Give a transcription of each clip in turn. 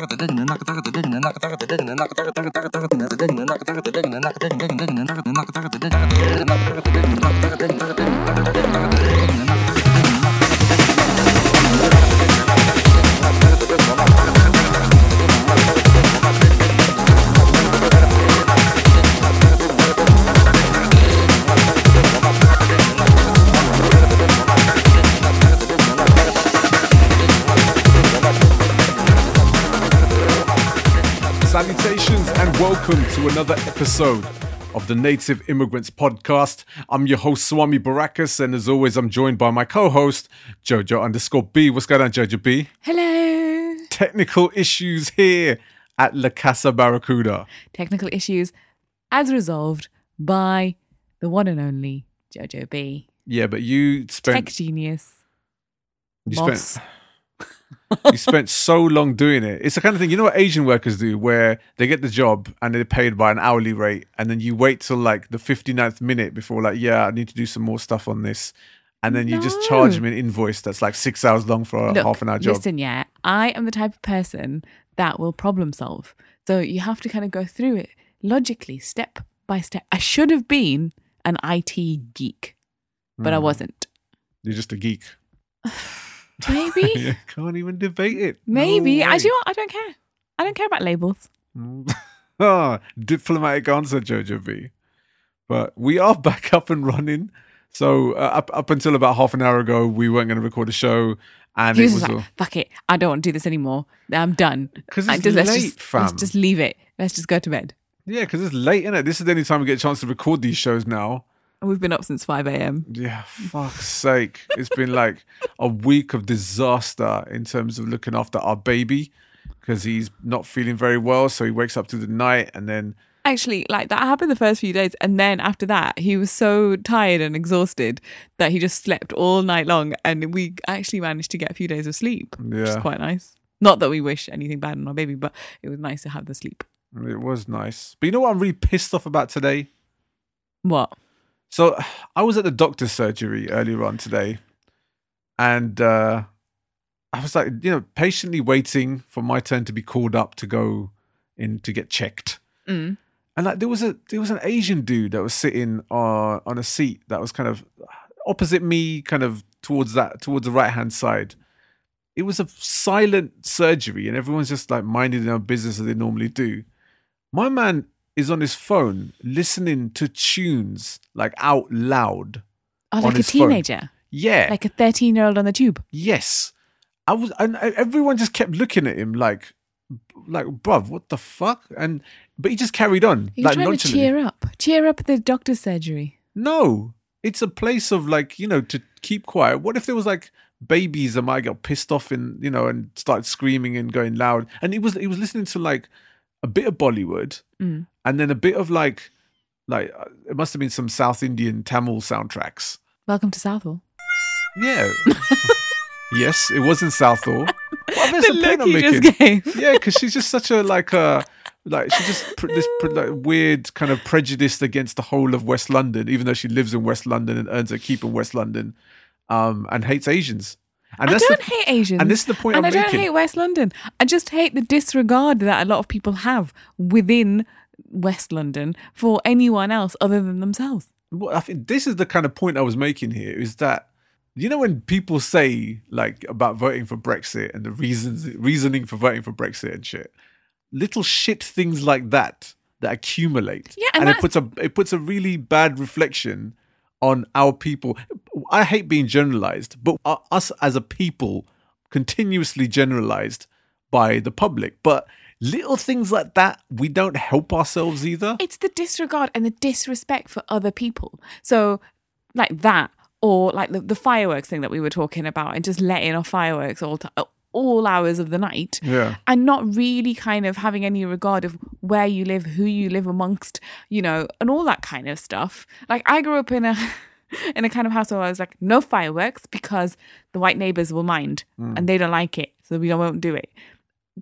Salutations and welcome to another episode of the Native Immigrants Podcast. I'm your host, Swami Barakas, and as always, I'm joined by my co host, Jojo underscore B. What's going on, Jojo B? Hello. Technical issues here at La Casa Barracuda. Technical issues as resolved by the one and only Jojo B. Yeah, but you spent Tech genius. you Moss. spent you spent so long doing it. It's the kind of thing you know what Asian workers do, where they get the job and they're paid by an hourly rate, and then you wait till like the 59th minute before, like, yeah, I need to do some more stuff on this, and then you just charge them an invoice that's like six hours long for a Look, half an hour job. Listen, yeah, I am the type of person that will problem solve. So you have to kind of go through it logically, step by step. I should have been an IT geek, but I Mm. wasn't. You're just a geek. Maybe, you can't even debate it. No maybe. I do. you know? I don't care. I don't care about labels. Ah, diplomatic answer, Jojo B. But we are back up and running. So uh, up up until about half an hour ago, we weren't going to record a show, and He it was was like, "Fuck it, I don't want to do this anymore. I'm done. 'Cause I it's just, let's late, just, fam. Let's just leave it. Let's just go to bed." yeah, because it's late, is it? This is the only time we get a chance to record these shows now. We've been up since five a.m. Yeah, fuck's sake. It's been like a week of disaster in terms of looking after our baby because he's not feeling very well. So he wakes up through the night and then Actually, like that happened the first few days, and then after that, he was so tired and exhausted that he just slept all night long, and we actually managed to get a few days of sleep, which is quite nice. Not that we wish anything bad on our baby, but it was nice to have the sleep. it was nice. But you know what I'm really pissed off about today? What? So I was at the doctor's surgery earlier on today, and uh, I was like, you know, patiently waiting for my turn to be called up to go in to get checked. Mm. And like there was a there was an Asian dude that was sitting on on a seat that was kind of opposite me, kind of towards that towards the right hand side. It was a silent surgery, and everyone's just like minding their own business as they normally do. My man is on his phone listening to tunes like out loud. Oh, On like a his phone. teenager, Yeah. like a thirteen-year-old on the tube. yes. I was and everyone just kept looking at him like like bruv, what the fuck? And but he just carried on. He's like trying to cheer up, cheer up the doctor's surgery. No, it's a place of like you know to keep quiet. What if there was like babies that might get pissed off and you know and start screaming and going loud? And he was he was listening to like a bit of Bollywood Mm. And then a bit of like like uh, it must have been some South Indian Tamil soundtracks. Welcome to Southall. Yeah. yes, it was in Southall. Well, that's the the point look I'm making. just gave. Yeah, because she's just such a like a like she's just pr- this pr- like, weird kind of prejudice against the whole of West London, even though she lives in West London and earns her keep in West London, um, and hates Asians. And I that's don't the, hate Asians. and this is the point and I'm making. And I don't making. hate West London. I just hate the disregard that a lot of people have within West London for anyone else other than themselves. Well, I think this is the kind of point I was making here is that you know when people say like about voting for Brexit and the reasons reasoning for voting for Brexit and shit, little shit things like that that accumulate. Yeah, and and it puts a it puts a really bad reflection on our people. I hate being generalized, but us as a people continuously generalized by the public. But little things like that, we don't help ourselves either. It's the disregard and the disrespect for other people. So, like that, or like the, the fireworks thing that we were talking about, and just letting off fireworks all time. Uh, all hours of the night, Yeah. and not really kind of having any regard of where you live, who you live amongst, you know, and all that kind of stuff. Like I grew up in a in a kind of house where I was like, no fireworks because the white neighbors will mind hmm. and they don't like it, so we don't won't do it.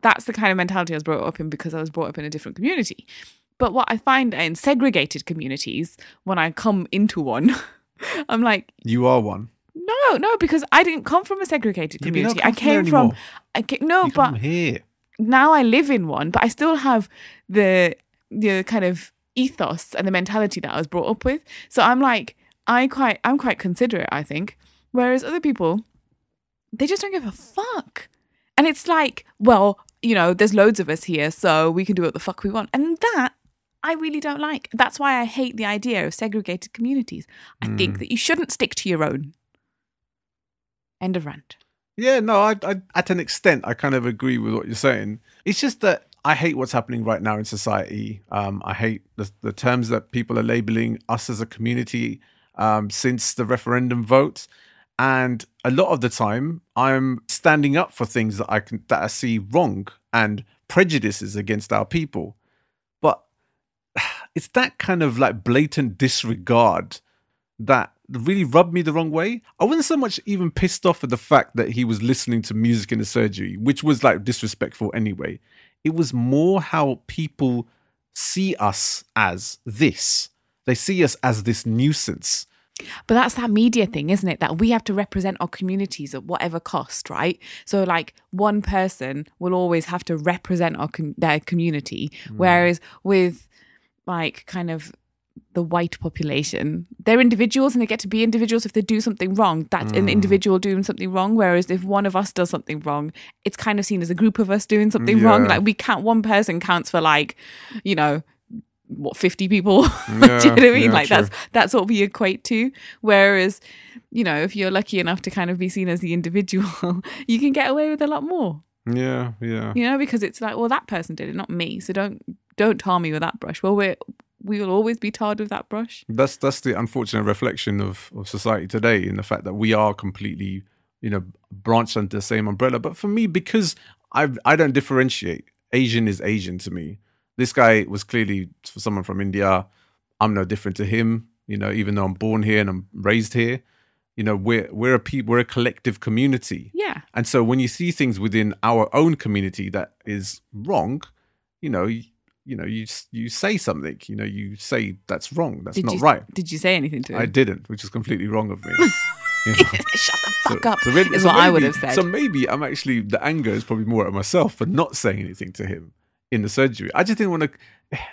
That's the kind of mentality I was brought up in because I was brought up in a different community. But what I find in segregated communities, when I come into one, I'm like, You are one. no, no, because I didn't come from a segregated Yeah, but you don't community. I came from. I ca- no, You but here. now I live in one, but I still have the the kind of ethos and the mentality that I was brought up with. So I'm like, I quite I'm quite considerate, I think. Whereas other people, they just don't give a fuck. And it's like, well, you know, there's loads of us here, so we can do what the fuck we want. And that I really don't like. That's why I hate the idea of segregated communities. I think that you shouldn't stick to your own. End of rant. Yeah, no, I, I at an extent I kind of agree with what you're saying. It's just that I hate what's happening right now in society. Um, I hate the, the terms that people are labeling us as a community um, since the referendum vote, and a lot of the time I'm standing up for things that I can that I see wrong and prejudices against our people. But it's that kind of like blatant disregard that really rubbed me the wrong way. I wasn't so much even pissed off at the fact that he was listening to music in the surgery, which was like disrespectful anyway. It was more how people see us as this. They see us as this nuisance. But that's that media thing, isn't it? That we have to represent our communities at whatever cost, right? So, like, one person will always have to represent our com- their community, mm. whereas with like kind of the white population, they're individuals and they get to be individuals. If they do something wrong, that's an mm. individual doing something wrong. Whereas if one of us does something wrong, it's kind of seen as a group of us doing something wrong. Like we count one person counts for like, you know, what fifty people. Yeah, do you know what I mean? yeah, like true. that's that's what we equate to. Whereas, you know, if you're lucky enough to kind of be seen as the individual, you can get away with a lot more. Yeah, yeah. You know, because it's like, well, that person did it, not me. So don't don't tar me with that brush. Well, we're we will always be tarred with that brush. That's that's the unfortunate reflection of, of society today in the fact that we are completely, you know, branched under the same umbrella. But for me, because I I don't differentiate, Asian is Asian to me. This guy was clearly for someone from India. I'm no different to him. You know, even though I'm born here and I'm raised here, you know, we're we're a people, we're a collective community. Yeah. And so when you see things within our own community that is wrong, you know, you, you know, you you say something. You know, you say that's wrong. That's Did not you right. Did you say anything to him? I didn't, which is completely wrong of me. You know? Shut the So- fuck up. so really- is so what I would have said. So maybe I'm actually the anger is probably more at myself for not saying anything to him in the surgery. I just didn't want to.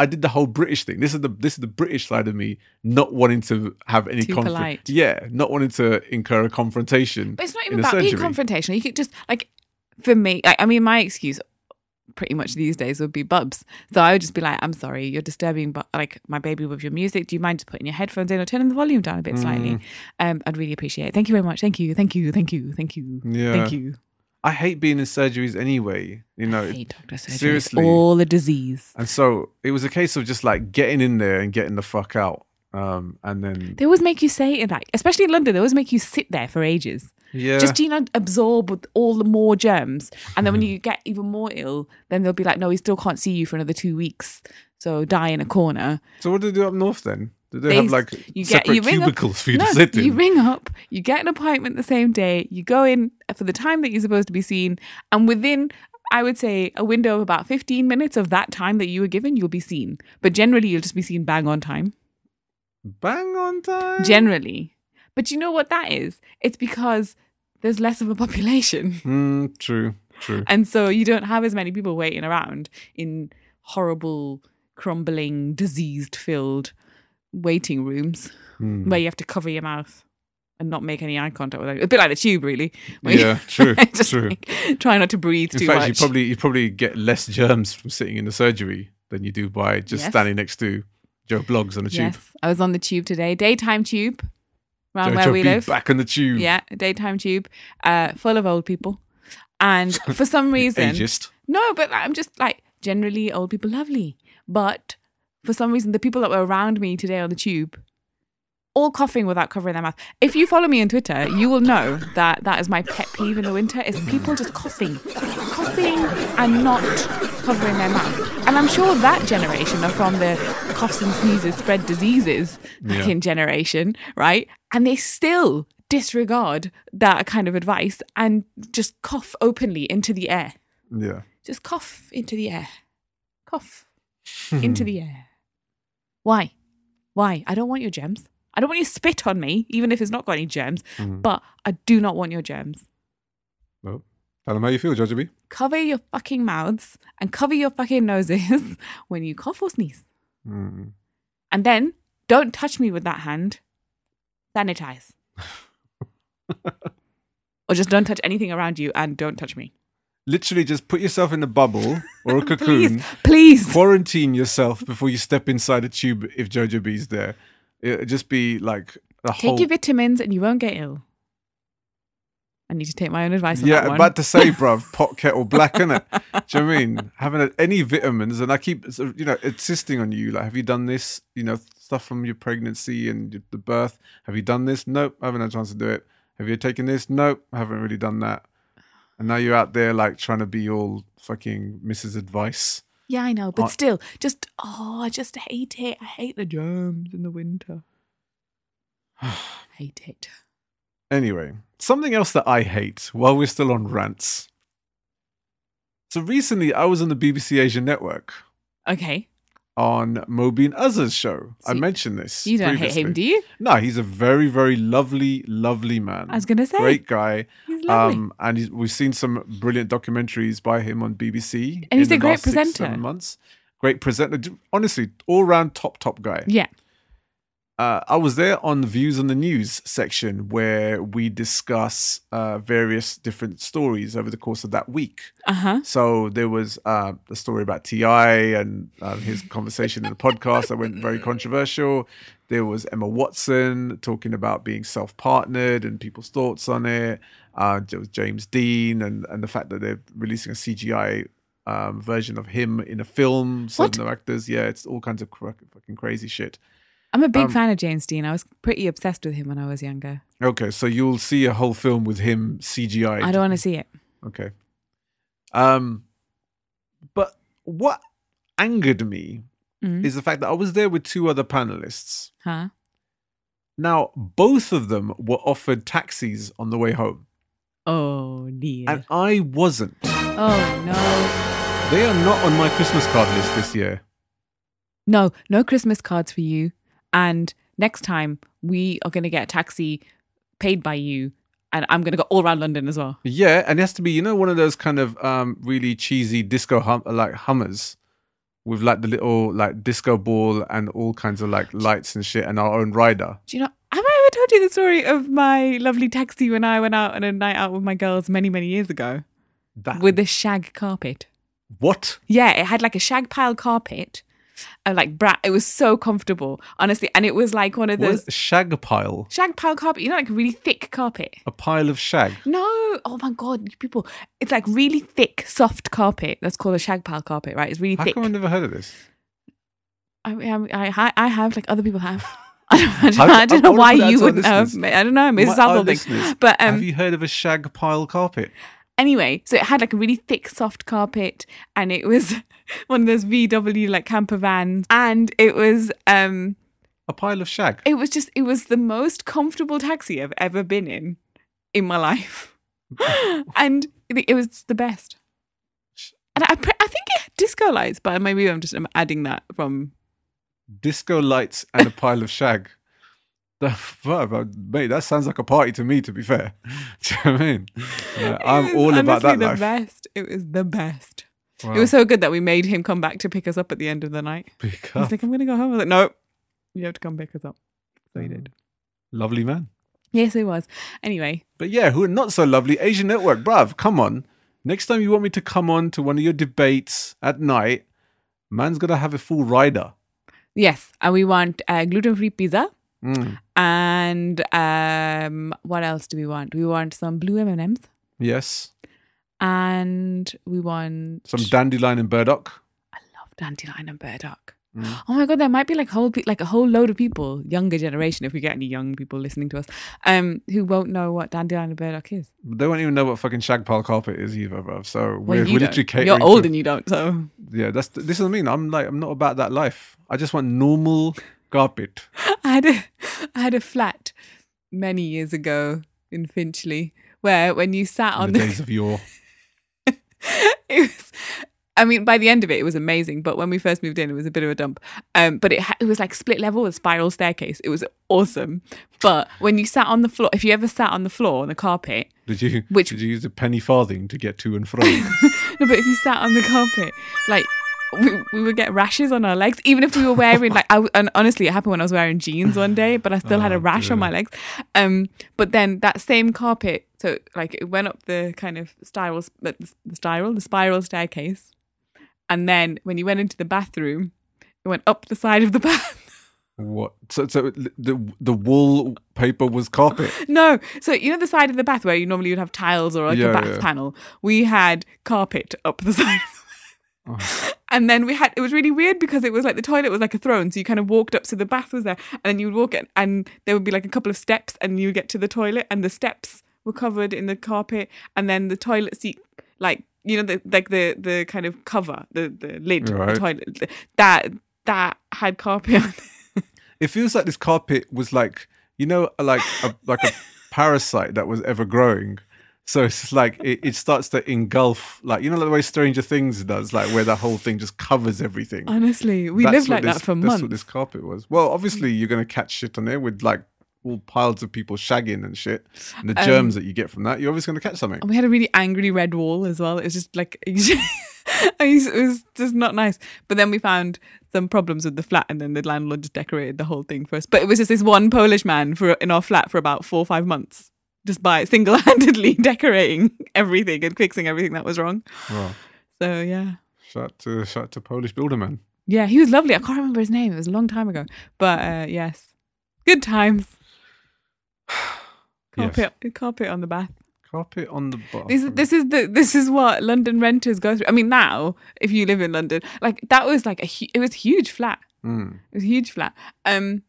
I did the whole British thing. This is the this is the British side of me not wanting to have any conflict. Yeah, not wanting to incur a confrontation. But it's not even about being confrontational. You could just like, for me, I, I mean, my excuse pretty much these days would be bubs. So I would just be like, I'm sorry, you're disturbing, but like my baby with your music. Do you mind just putting your headphones in or turning the volume down a bit Mm. slightly? Um, I'd really appreciate it. Thank you very much. Thank you. Thank you. Thank you. Thank you. Yeah. Thank you. I hate being in surgeries anyway. You know, I hate doctor surgery. seriously. All the disease. and so it was a case of just like getting in there and getting the fuck out. Um, and then They always make you say it, like, especially in London, they always make you sit there for ages. yeah, Just, you know, absorb with all the more germs. And then when you get even more ill, then they'll be like, no, we still can't see you for another two weeks. So die in a corner. So what do they do up north then? Do they, They- have like you get- separate you ring up- cubicles for you no, to sit in? you ring up, you get an appointment the same day, you go in for the time that you're supposed to be seen, and within I would say a window of about 15 minutes of that time that you were given, you'll be seen. But generally, you'll just be seen bang on time. Bang on time. Generally. But you know what that is? It's because there's less of a population. Mm, true, true. And so you don't have as many people waiting around in horrible, crumbling, diseased filled waiting rooms Mm. where you have to cover your mouth and not make any eye contact with it. A bit like the tube, really. Yeah, true, just true. like, try not to breathe In too fact, much. you probably you probably get less germs from sitting in the surgery than you do by just Yes. standing next to Joe Bloggs on the tube. yes, I was on the tube today, daytime tube, around Joe, where Joe we B live. back on the tube. Yeah, daytime tube, uh, full of old people. And for some reason, Ageist. no, but I'm just like generally old people lovely. But for some reason, the people that were around me today on the tube, all coughing without covering their mouth. If you follow me on Twitter, you will know that that is my pet peeve in the winter: is people just coughing, coughing and not covering their mouth. And I'm sure that generation are from the coughs and sneezes spread diseases Yeah. generation, right? And they still disregard that kind of advice and just cough openly into the air. Yeah. Just cough into the air. Cough into the air. Why? Why? I don't want your germs. I don't want you to spit on me, even if it's not got any germs, Mm. but I do not want your germs. Well, Tell them how you feel, Georgia B. Cover your fucking mouths and cover your fucking noses when you cough or sneeze. Mm. And then don't touch me with that hand. Sanitize. or just don't touch anything around you and don't touch me. Literally, just put yourself in a bubble or a cocoon. Please, please. Quarantine yourself before you step inside a tube if Jojo B's there. It'll just be like a Take whole. your vitamins and you won't get ill. I need to take my own advice on yeah, that one. about to say, bruv, pot kettle black, innit? Do you know what I mean? Having any vitamins, and I keep, you know, insisting on you, like, have you done this? You know, stuff from your pregnancy and the birth. Have you done this? Nope, I haven't had a chance to do it. Have you taken this? Nope, I haven't really done that. And now you're out there, like, trying to be all fucking Mrs. Advice. yeah, I know, but still, just oh, I just hate it. I hate the germs in the winter. hate it. Anyway, something else that I hate while we're still on rants. So recently, I was on the BBC Asian Network Okay, on Mobeen Azhar's show. I So you- mentioned this. you don't hate him, do you? No, he's a very, very lovely, lovely man. I was gonna say, Great guy. he's lovely. Um, and he's, we've seen some brilliant documentaries by him on BBC. And he's a great six, presenter. seven months. Great presenter. Honestly, all round top, top guy. yeah, Uh, I was there on the Views on the News section where we discuss uh, various different stories over the course of that week. uh huh. So there was uh, a story about T.I. and uh, his conversation in the podcast that went very controversial. There was Emma Watson talking about being self-partnered and people's thoughts on it. Uh, there was James Dean and and the fact that they're releasing a CGI um, version of him in a film. So What? no actors. Yeah, it's all kinds of fucking crazy shit. I'm a big Um, fan of James Dean. I was pretty obsessed with him when I was younger. Okay, so you'll see a whole film with him CGI. I don't want to see it. Okay. Um, but what angered me Mm. is the fact that I was there with two other panelists. Huh? Now, both of them were offered taxis on the way home, Oh dear. and I wasn't. oh no. They are not on my Christmas card list this year. No, no Christmas cards for you. And next time we are going to get a taxi paid by you, and I'm going to go all around London as well. Yeah, and it has to be, you know, one of those kind of um really cheesy disco hum like Hummers with like the little like disco ball and all kinds of like lights and shit and our own rider. Do you know? Have I ever told you the story of my lovely taxi when I went out on a night out with my girls many, many years ago That with the shag carpet? what? Yeah, it had like a shag pile carpet. And like brat, it was so comfortable, honestly. And it was like one of those shag pile? shag pile carpet, you know, like really thick carpet. A pile of shag. No, oh my god, you people! It's like really thick, soft carpet. That's called a shag pile carpet, right? It's really How thick. come I never heard of this? I, I, I, I have like other people have. I don't, I don't, I don't know why you wouldn't have. I don't know. Maybe it's My- our Southall But um, Have you heard of a shag pile carpet? Anyway, so it had like a really thick, soft carpet, and it was one of those VW like camper vans, and it was um, A pile of shag. it was just it was the most comfortable taxi I've ever been in in my life, and it, was the best. And I, I think it had disco lights, but maybe I'm just I'm adding that from. Disco lights and a pile of shag. The fuck, mate, that sounds like a party to me. To be fair, do you know what I mean? Yeah, I'm all about that the life. best. It was the best. Wow. It was so good that we made him come back to pick us up at the end of the night. Pick He's like, I'm going to go home. I was like, no, you have to come pick us up. So he did. lovely man. Yes, it was. Anyway, But yeah, who are not so lovely? Asian Network, bruv, come on. Next time you want me to come on to one of your debates at night, man's got to have a full rider. yes, and we want uh, gluten free pizza. Mm. And um, what else do we want? We want some blue M and M's, Yes. and we want Some dandelion and burdock. I love dandelion and burdock. Mm. Oh my god, there might be like whole pe- like a whole load of people, younger generation, if we get any young people listening to us, um, who won't know what dandelion and burdock is. They won't even know what fucking shag pile carpet is either, bruv. So Well, we're, you we're literally catering. You're old to- and you don't, so yeah, that's this is what I mean. I'm like I'm not about that life. I just want normal carpet. I had a I had a flat many years ago in Finchley where when you sat on the the, days of yore. it was I mean, by the end of it, it was amazing. But when we first moved in, it was a bit of a dump. Um, but it ha- it was like split level with spiral staircase. It was awesome. But when you sat on the floor, if you ever sat on the floor on the carpet, Did you Which- did you use a penny farthing to get to and fro? no, but if you sat on the carpet, like we, we would get rashes on our legs, even if we were wearing like. I, and honestly, it happened when I was wearing jeans one day, but I still had Oh, a rash dear. on my legs. Um, but then that same carpet, so like it went up the kind of spiral, the the spiral, the spiral staircase, and then when you went into the bathroom, it went up the side of the bath. what? So so the the wallpaper was carpet. No, so you know the side of the bath where you normally would have tiles or like Yeah, a bath yeah. panel. We had carpet up the side. Oh. And then we had it was really weird because it was like the toilet was like a throne, so you kind of walked up, so the bath was there, and then you would walk in, and there would be like a couple of steps, and you would get to the toilet, and the steps were covered in the carpet, and then the toilet seat, like you know, the like the the kind of cover, the the lid, of Right. the toilet that that had carpet on. it. It feels like this carpet was like you know like a like a parasite that was ever growing. So it's like it, it starts to engulf like you know the way Stranger Things does, like where that whole thing just covers everything. Honestly, we That's lived like this, that for that's months. what this carpet was. Well, obviously you're gonna catch shit on there with like all piles of people shagging and shit, and the Um, germs that you get from that. You're always gonna catch something. And we had a really angry red wall as well. It was just like it was just not nice. But then we found some problems with the flat, and then the landlord just decorated the whole thing for us. But it was just this one Polish man for in our flat for about four or five months, just by single-handedly decorating everything and fixing everything that was wrong. Well, So yeah, shout to shout to Polish builder man. yeah, he was lovely. I can't remember his name; it was a long time ago. But uh, yes, good times. Yes. Carpet, carpet on the bath. Carpet on the bathroom. This is this is the this is what London renters go through. I mean, now if you live in London, like that was like a hu- it was huge flat. Mm. It was a huge flat. Um,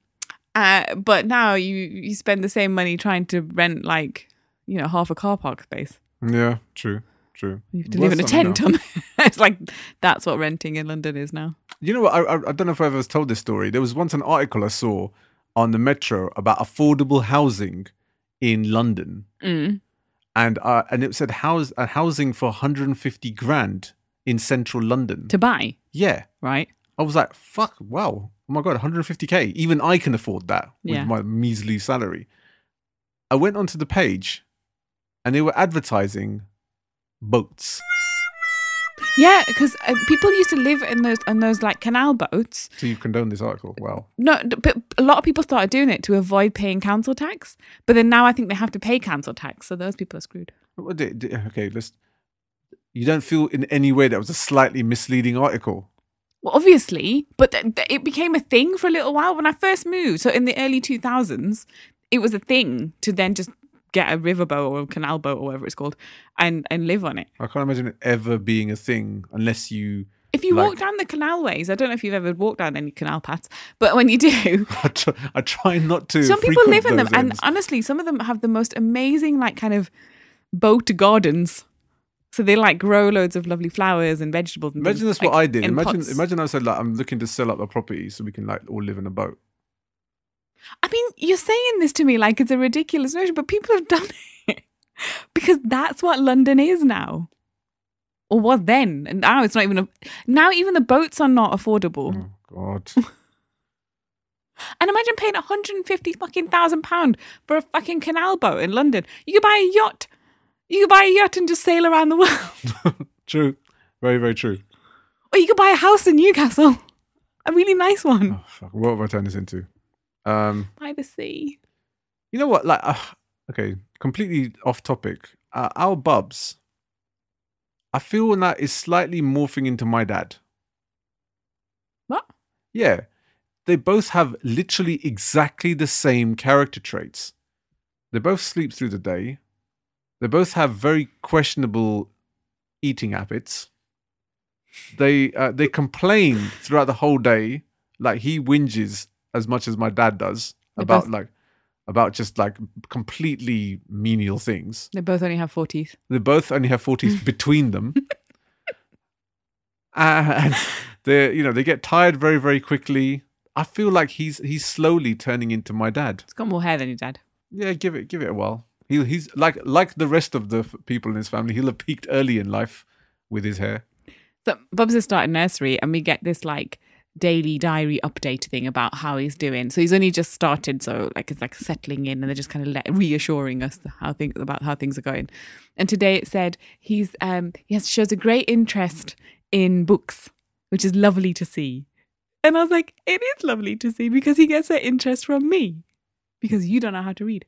uh, but now you you spend the same money trying to rent like you know half a car park space. Yeah, true, true. You have to live in a tent. On it's like that's what renting in London is now. You know what? I, I, I don't know if I ever told this story. There was once an article I saw on the Metro about affordable housing in London, Mm. and uh, and it said house uh, housing for 150 grand in central London. To buy, yeah, right? I was like, fuck, wow, oh my god, 150k. Even I can afford that with Yeah. my measly salary. I went onto the page, and they were advertising boats. Yeah, because uh, people used to live in those in those like canal boats. So you condone this article? Wow. No, but a lot of people started doing it to avoid paying council tax. But then now I think they have to pay council tax, so those people are screwed. What did- did- Okay, let's. You don't feel in any way that was a slightly misleading article. Well, obviously, but th- th- it became a thing for a little while when I first moved. So in the early 2000s, it was a thing to then just get a riverboat or a canal boat or whatever it's called and, and live on it. I can't imagine it ever being a thing unless you. If you Like- walk down the canalways, I don't know if you've ever walked down any canal paths, but when you do, I try, I try not to. some people live in them. those And honestly, some of them have the most amazing, like, kind of boat gardens. So they like grow loads of lovely flowers and vegetables. And imagine things, that's what I did. Imagine, pots. imagine I said like I'm looking to sell up a property so we can like all live in a boat. I mean, you're saying this to me like it's a ridiculous notion, but people have done it because that's what London is now, or was then, and now it's not even. A, now even the boats are not affordable. Oh God. And imagine paying 150 fucking thousand pound for a fucking canal boat in London. You could buy a yacht. You could buy a yacht and just sail around the world, true. Very very true. or you could buy a house in Newcastle, a really nice one Oh, fuck. What have I turned this into? Um. by the sea. You know what? Like, uh, okay, completely off topic. Uh, our bubs, I feel that is slightly morphing into my dad. What? Yeah, they both have literally exactly the same character traits. They both sleep through the day. They both have very questionable eating habits. They uh, they complain throughout the whole day. Like he whinges as much as my dad does They about both- like about just like completely menial things. They both only have four teeth. They both only have four teeth between them. and they you know, they get tired very very quickly. I feel like he's he's slowly turning into my dad. He's got more hair than your dad. Yeah, give it give it a while. He he's like like the rest of the f- people in his family, he'll have peaked early in life with his hair. So Bubs has started nursery, and we get this like daily diary update thing about how he's doing. So he's only just started, so like it's like settling in, and they're just kind of reassuring us how things about how things are going. And today it said he's um he has shows a great interest in books, which is lovely to see. And I was like, it is lovely to see because he gets that interest from me because you don't know how to read.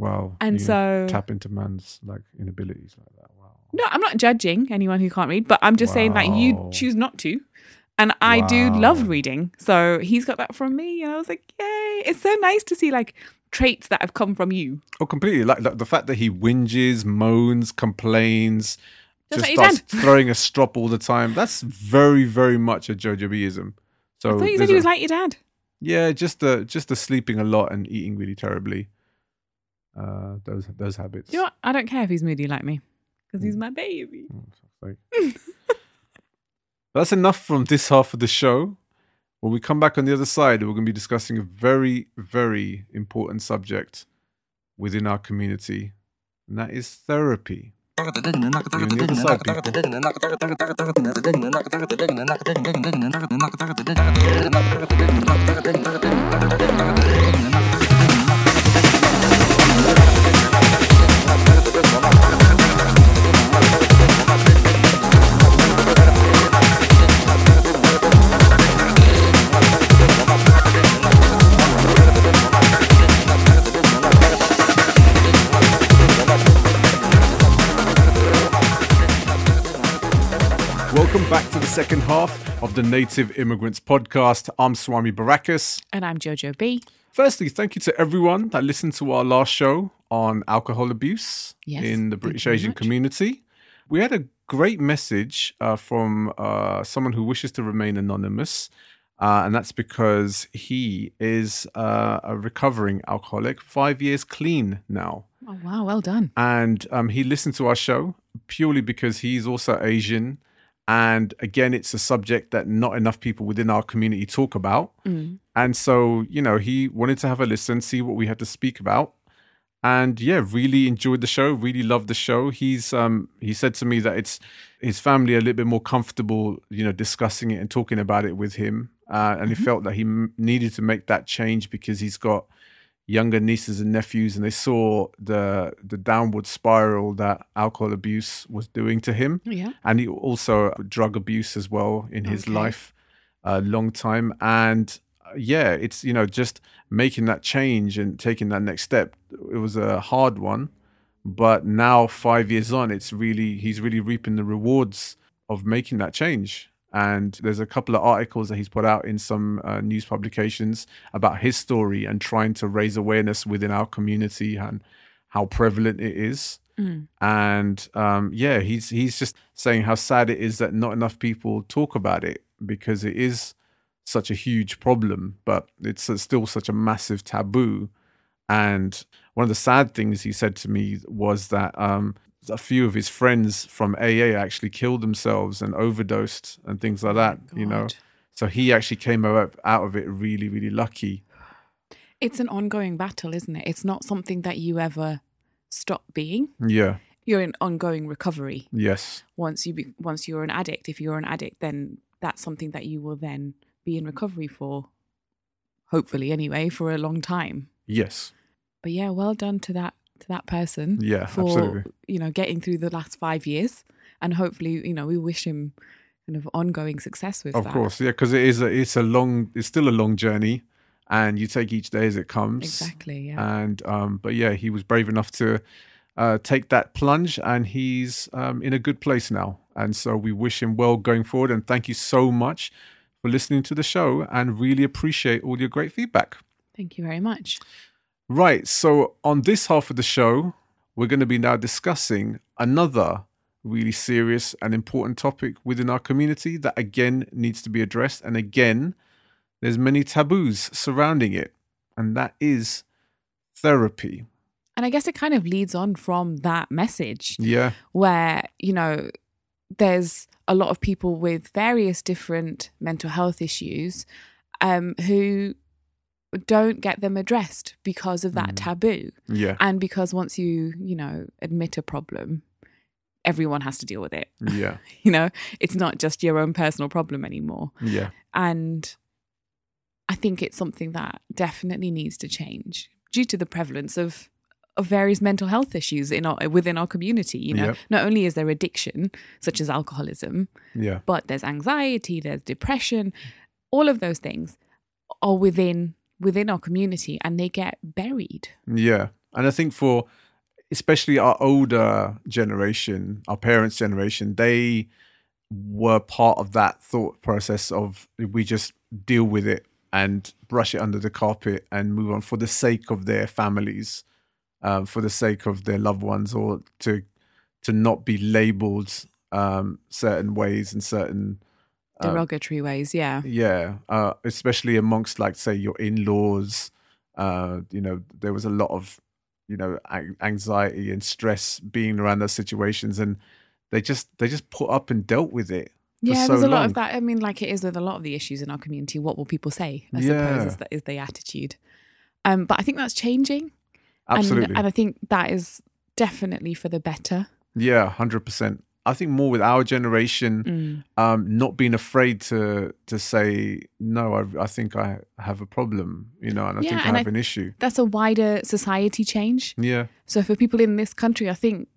Wow. And you so- tap into man's like inabilities like that. Wow. No, I'm not judging anyone who can't read, but I'm just saying that you choose not to. And I do love reading. So he's got that from me. And I was like, yay. It's so nice to see like traits that have come from you. Oh, completely. Like, like the fact that he whinges, moans, complains, Just just starts throwing a strop all the time. That's very, very much a Jojo Bism. So I thought you said he a- was like your dad. yeah, just the just the sleeping a lot and eating really terribly. Uh, those those habits. You know what? I don't care if he's moody like me because Mm. he's my baby. Oh. That's enough from this half of the show. When we come back on the other side, we're going to be discussing a very, very important subject within our community, and that is therapy. Welcome back to the second half of the Native Immigrants Podcast. I'm Swami Barakas. And I'm Jojo B. Firstly, thank you to everyone that listened to our last show on alcohol abuse Yes, in the British Asian community. We had a great message uh, from uh, someone who wishes to remain anonymous. Uh, and that's because he is uh, a recovering alcoholic, five years clean now. Oh, wow. Well done. And um, he listened to our show purely because he's also Asian. And again, it's a subject that not enough people within our community talk about. Mm. And so, you know, he wanted to have a listen, see what we had to speak about. And yeah, really enjoyed the show, really loved the show. He's um he said to me that it's his family a little bit more comfortable, you know, discussing it and talking about it with him. Uh, and he felt that he m- needed to make that change because he's got younger nieces and nephews and they saw the the downward spiral that alcohol abuse was doing to him Yeah. and he also drug abuse as well in his Okay. life a long time and uh, yeah it's you know just making that change and taking that next step it was a hard one but now 5 years on it's really he's really reaping the rewards of making that change and there's a couple of articles that he's put out in some uh, news publications about his story and trying to raise awareness within our community and how prevalent it is Mm. and um, yeah, he's he's just saying how sad it is that not enough people talk about it because it is such a huge problem, but it's still such a massive taboo. And one of the sad things he said to me was that um, a few of his friends from AA actually killed themselves and overdosed and things like oh that. You know, so he actually came out out of it really, really lucky. It's an ongoing battle, isn't it? It's not something that you ever stop being. Yeah. You're in ongoing recovery. Yes. Once you be, once you're an addict, if you're an addict, then that's something that you will then be in recovery for. Hopefully, anyway, for a long time. Yes. But yeah, well done to that to that person. Yeah. for absolutely. you know getting through the last five years, and hopefully, you know, we wish him kind of ongoing success with Of that. course, yeah, because it is a it's a long it's still a long journey, and you take each day as it comes. Exactly. Yeah. And um, but yeah, he was brave enough to uh, take that plunge, and he's um, in a good place now. And so we wish him well going forward. And thank you so much for listening to the show, and really appreciate all your great feedback. Thank you very much. Right. So on this half of the show, we're going to be now discussing another really serious and important topic within our community that again needs to be addressed. And again, there's many taboos surrounding it, and that is therapy. And I guess it kind of leads on from that message Yeah. where, you know, there's a lot of people with various different mental health issues um, who don't get them addressed because of that Mm. taboo. Yeah. And because once you, you know, admit a problem, everyone has to deal with it. Yeah. You know, it's not just your own personal problem anymore. Yeah. And I think it's something that definitely needs to change due to the prevalence of of various mental health issues in our within our community. You know, Yep. not only is there addiction, such as alcoholism, Yeah. but there's anxiety, there's depression, all of those things are within within our community and they get buried. Yeah. And I think for especially our older generation, our parents' generation, they were part of that thought process of we just deal with it and brush it under the carpet and move on for the sake of their families, um, for the sake of their loved ones, or to to not be labeled um, certain ways and certain um, Derogatory ways, yeah. yeah, uh, especially amongst like say your in-laws. Uh, you know, there was a lot of you know anxiety and stress being around those situations, and they just they just put up and dealt with it. Yeah, so there's a lot of that. I mean, like it is with a lot of the issues in our community. What will people say? I Yeah. suppose is, the, is the attitude. Um, but I think that's changing. And- Absolutely, And, I think that is definitely for the better. yeah, hundred percent. I think more with our generation, Mm. um, not being afraid to to say no. I, I think I have a problem, you know, and I Yeah, think I have I- an issue. That's a wider society change. Yeah, So for people in this country, I think,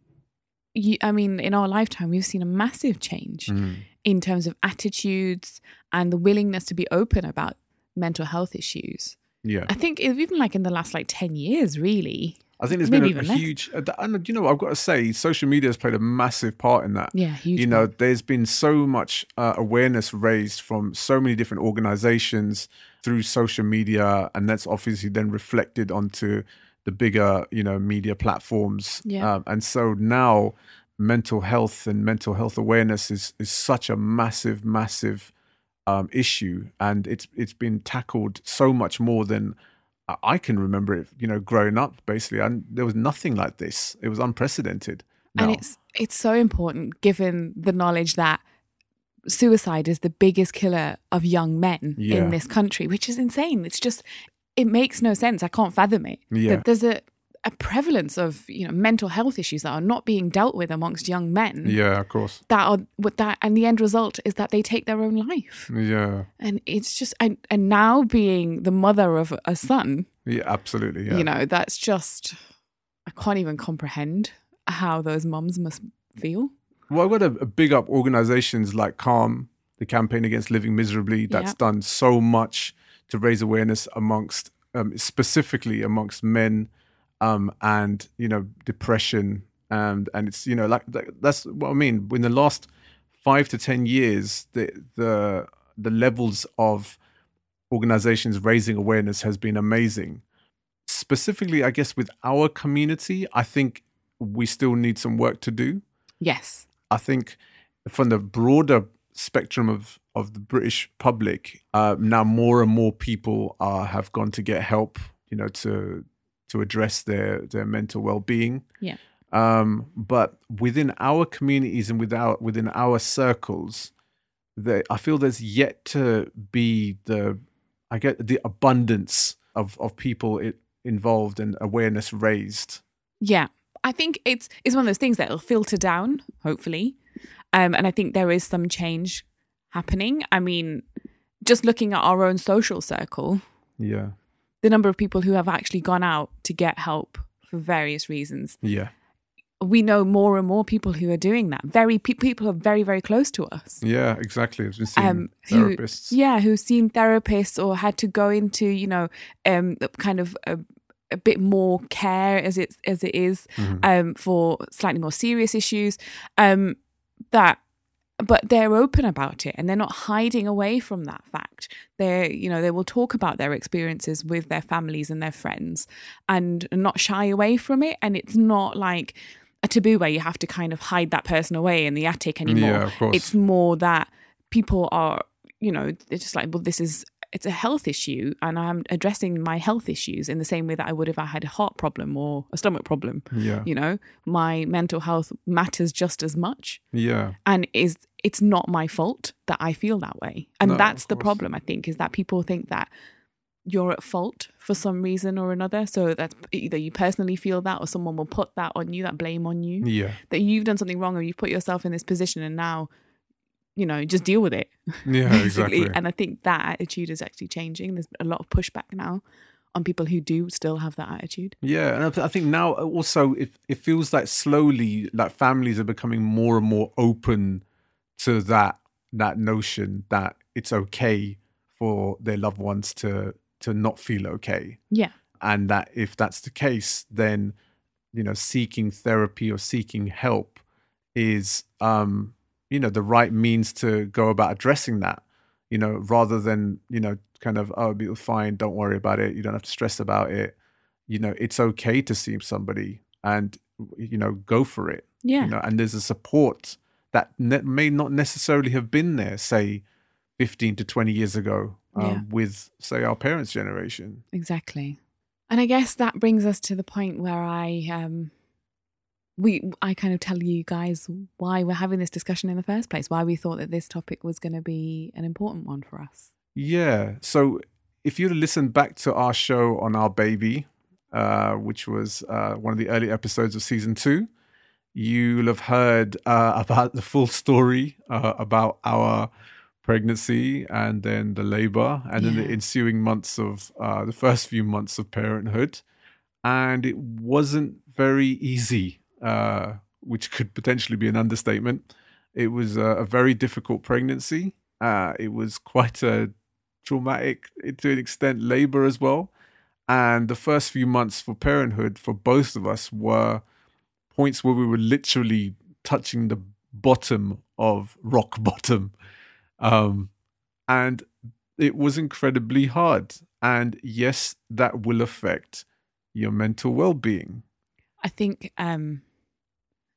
you, I mean, in our lifetime, we've seen a massive change Mm. in terms of attitudes and the willingness to be open about mental health issues. yeah. I think even like in the last like 10 years, really. I think there's Maybe been a, a huge, and you know, I've got to say, social media has played a massive part in that. Yeah, huge. you know, there's been so much uh, awareness raised from so many different organizations through social media, and that's obviously then reflected onto the bigger, you know, media platforms. Yeah. Um, and so now, mental health and mental health awareness is is such a massive, massive um, issue, and it's it's been tackled so much more than I- can remember it. You know, growing up, basically, and there was nothing like this. It was unprecedented. and it's it's so important given the knowledge that suicide is the biggest killer of young men Yeah. in this country, which is insane. It's just it makes no sense. I can't fathom it. Yeah. There's a a prevalence of you know mental health issues that are not being dealt with amongst young men. yeah, of course. That are what that and the end result is that they take their own life. Yeah. And it's just and, and now being the mother of a son, Yeah, absolutely. Yeah. you know, that's just I can't even comprehend how those mums must feel. well, I've got to big up organizations like Calm, the campaign against living miserably, that's Yeah. done so much to raise awareness amongst, um, specifically amongst men, um, and you know, depression, and and it's you know like that, that's what I mean. In the last five to ten years, the the the levels of organizations raising awareness has been amazing. Specifically, I guess with our community, I think we still need some work to do. Yes. I think from the broader spectrum of of the British public, uh, now more and more people uh, have gone to get help, you know, to to address their their mental well being. Yeah. Um, but within our communities and without within our circles, there, I feel there's yet to be the I get the abundance of of people it, involved and awareness raised. Yeah. I think it's it's one of those things that'll filter down, hopefully. Um, and I think there is some change happening. I mean, just looking at our own social circle, Yeah. The number of people who have actually gone out to get help for various reasons. Yeah. We know more and more people who are doing that. Very pe- people are very very close to us. Yeah, exactly. Been seeing Um, who- therapists. Yeah, who've seen therapists or had to go into, you know, um, kind of a, a bit more care as it as it is Mhm. um, for slightly more serious issues. Um, that, but they're open about it and they're not hiding away from that fact. They, you know, they will talk about their experiences with their families and their friends, and not shy away from it. And it's not like a taboo where you have to kind of hide that person away in the attic anymore. Yeah. It's more that people are, you know, they're just like, well, this is it's a health issue, and I'm addressing my health issues in the same way that I would if I had a heart problem or a stomach problem. yeah. You know, my mental health matters just as much, Yeah. and is it's not my fault that I feel that way, and No, that's the problem. I think is that people think that you're at fault for some reason or another. So that's either you personally feel that or someone will put that on you, that blame on you. Yeah. That you've done something wrong or you've put yourself in this position and now, you know, just deal with it. Yeah, exactly. And I think that attitude is actually changing. There's a lot of pushback now on people who do still have that attitude. Yeah, and I- think now also it it feels like slowly like families are becoming more and more open to that that notion that it's okay for their loved ones to to not feel okay, Yeah. and that if that's the case, then you know seeking therapy or seeking help is um you know the right means to go about addressing that you know rather than you know kind of oh it'll be fine don't worry about it you don't have to stress about it you know it's okay to see somebody and you know go for it Yeah. you know and there's a support that ne- may not necessarily have been there say 15 to 20 years ago um, Yeah. with say our parents generation Exactly. And I guess that brings us to the point where I um we I kind of tell you guys why we're having this discussion in the first place, why we thought that this topic was going to be an important one for us. Yeah. So if you'd listened back to our show on our baby, uh, which was uh, one of the early episodes of season two, you'll have heard uh, about the full story uh, about our pregnancy and then the labor and then the ensuing months of uh, the first few months of parenthood. And it wasn't very easy, uh, which could potentially be an understatement. It was a, a very difficult pregnancy. Uh, it was quite a traumatic, to an extent, labor as well. And the first few months for parenthood for both of us were points where we were literally touching the bottom of rock bottom. Um, and it was incredibly hard. And yes, that will affect your mental well being. I think um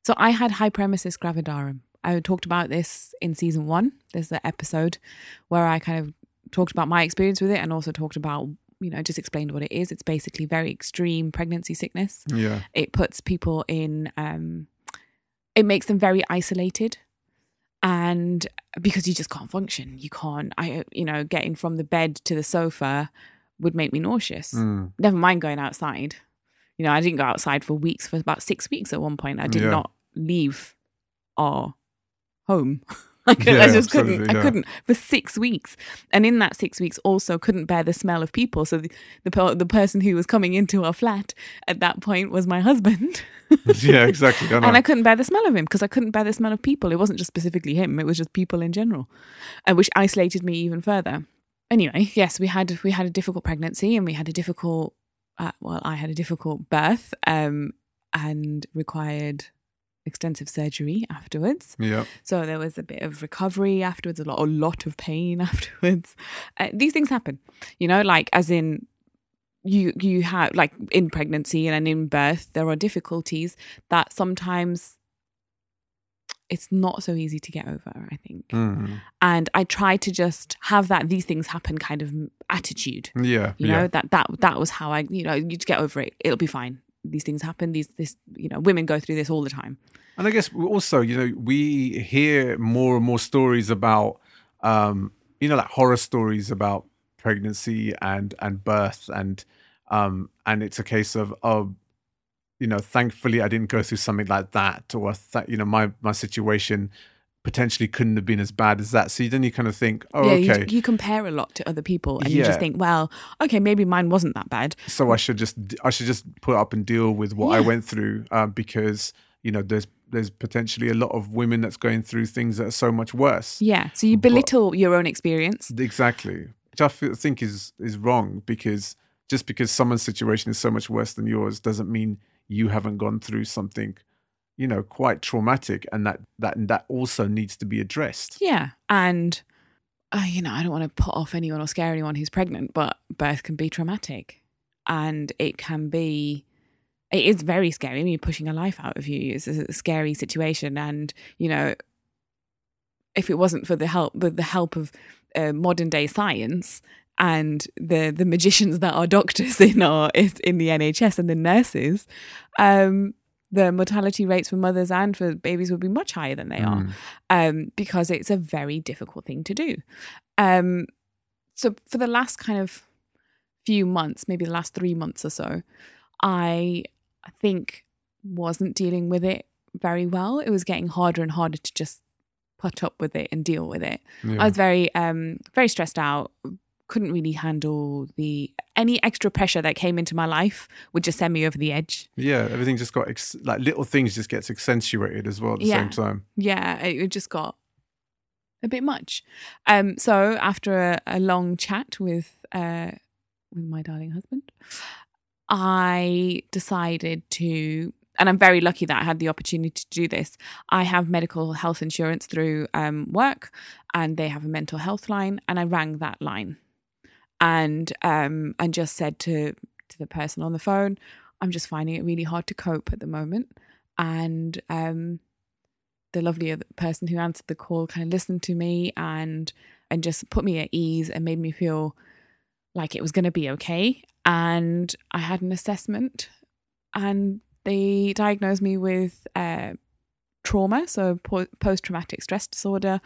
so I had hyperemesis gravidarum. I talked about this in season 1. There's the episode where I kind of talked about my experience with it and also talked about you know just explained what it is. It's basically very extreme pregnancy sickness. Yeah. it puts people in um it makes them very isolated and because you just can't function you can't i you know getting from the bed to the sofa would make me nauseous Mm. never mind going outside you know i didn't go outside for weeks for about six weeks at one point i did Yeah. not leave our home I, could, Yeah, I just couldn't absolutely, i couldn't for six weeks and in that six weeks also couldn't bear the smell of people so the the, the person who was coming into our flat at that point was my husband yeah, exactly. I and I couldn't bear the smell of him because I couldn't bear the smell of people. It wasn't just specifically him; it was just people in general, uh, which isolated me even further. Anyway, yes, we had we had a difficult pregnancy and we had a difficult, uh, well, I had a difficult birth, um, and required extensive surgery afterwards. yeah. So there was a bit of recovery afterwards, a lot, a lot of pain afterwards. Uh, these things happen, you know, like as in you you have like in pregnancy and in birth, there are difficulties that sometimes it's not so easy to get over. I think, Mm. and I try to just have that these things happen kind of attitude. Yeah. You yeah. know that that that was how I you know you get over it. It'll be fine. These things happen. These this you know women go through this all the time. And I guess also, you know, we hear more and more stories about, um, you know, like horror stories about pregnancy and and birth, and um, and it's a case of, you know, thankfully I didn't go through something like that, or th- you know, my my situation potentially couldn't have been as bad as that. So then you kind of think, oh, yeah, okay, you, you compare a lot to other people, and you just think, well, okay, maybe mine wasn't that bad. so I should just I should just put up and deal with what I went through um, because you know there's there's potentially a lot of women that's going through things that are so much worse. Yeah, so you But- belittle your own experience. Exactly, which I think is is wrong because just because someone's situation is so much worse than yours doesn't mean you haven't gone through something, you know, quite traumatic, and that that that also needs to be addressed. Yeah, and uh, you know, I don't want to put off anyone or scare anyone who's pregnant, but birth can be traumatic, and it can be. It is very scary. I mean, you're pushing a life out of you. It's a scary situation, and you know, if it wasn't for the help, with the help of uh, modern day science and the the magicians that are doctors in our in the NHS and the nurses, um, the mortality rates for mothers and for babies would be much higher than they are Mm. um, because it's a very difficult thing to do. Um, so for the last kind of few months, maybe the last three months or so, I I think wasn't dealing with it very well. It was getting harder and harder to just put up with it and deal with it. Yeah. I was very um very stressed out. Couldn't really handle the any extra pressure that came into my life would just send me over the edge. yeah, everything just got ex- like little things just gets accentuated as well at the Yeah. same time. Yeah, it just got a bit much. Um, so after a, a long chat with uh with my darling husband, I decided to, and I'm very lucky that I had the opportunity to do this. I have medical health insurance through um, work, and they have a mental health line, and I rang that line, and um, and just said to to the person on the phone, I'm just finding it really hard to cope at the moment, and um, the lovely person who answered the call kind of listened to me and and just put me at ease and made me feel like it was going to be okay. And I had an assessment, and they diagnosed me with uh, trauma, so po- post traumatic stress disorder,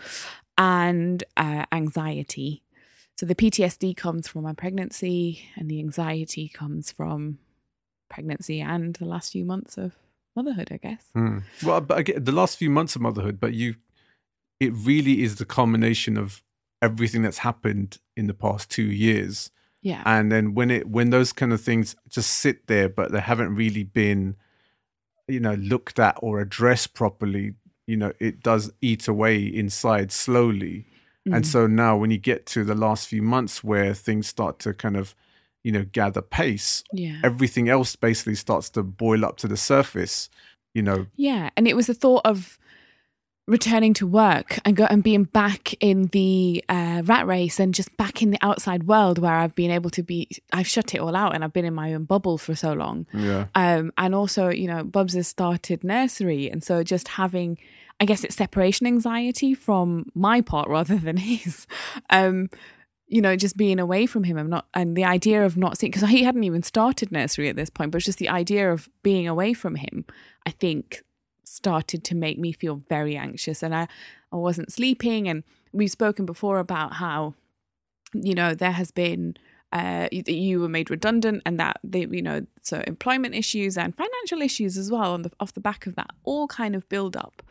and uh, anxiety. So the PTSD comes from my pregnancy, and the anxiety comes from pregnancy and the last few months of motherhood, I guess. Hmm. Well, but again, the last few months of motherhood, but you, it really is the culmination of everything that's happened in the past two years. Yeah. And then when it when those kind of things just sit there, but they haven't really been, you know, looked at or addressed properly, you know, it does eat away inside slowly. And Mm. so now when you get to the last few months where things start to kind of, you know, gather pace, yeah. everything else basically starts to boil up to the surface. You know, Yeah, and it was the thought of returning to work and go and being back in the uh, rat race and just back in the outside world where I've been able to be. I've shut it all out and I've been in my own bubble for so long. yeah. Um, and also, you know, Bubs has started nursery, and so just having, I guess, it's separation anxiety from my part rather than his. Um, you know, just being away from him. I'm not, and the idea of not seeing because he hadn't even started nursery at this point, but it's just the idea of being away from him. I think started to make me feel very anxious, and I, I wasn't sleeping. And we've spoken before about how, you know, there has been uh, you- were made redundant and that they, you know, so employment issues and financial issues as well on the off the back of that all kind of build up.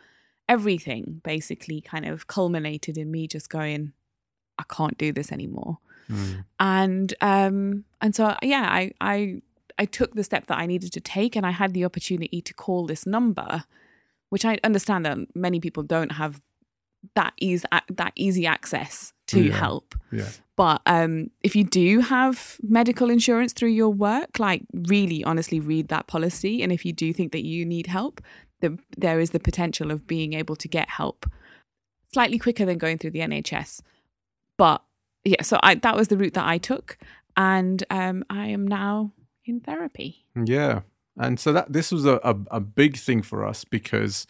Everything basically kind of culminated in me just going, I can't do this anymore. Mm. And um and so yeah, I I I took the step that I needed to take and I had the opportunity to call this number, which I understand that many people don't have that ease that easy access to Yeah. help. Yeah. But um, if you do have medical insurance through your work, like really honestly read that policy. And if you do think that you need help, the, there is the potential of being able to get help slightly quicker than going through the NHS. But yeah, so I, that was the route that I took. And um, I am now in therapy. Yeah. And so that this was a, a, a big thing for us because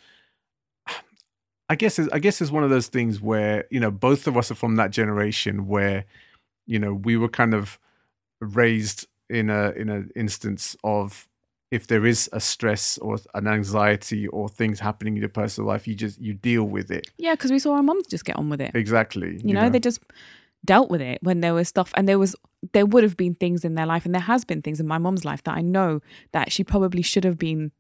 I guess it's, I guess it's one of those things where you know both of us are from that generation where you know we were kind of raised in a in an instance of if there is a stress or an anxiety or things happening in your personal life you just you deal with it Yeah, because we saw our mums just get on with it. exactly you know, they just dealt with it when there was stuff and there was there would have been things in their life and there has been things in my mom's life that I know that she probably should have been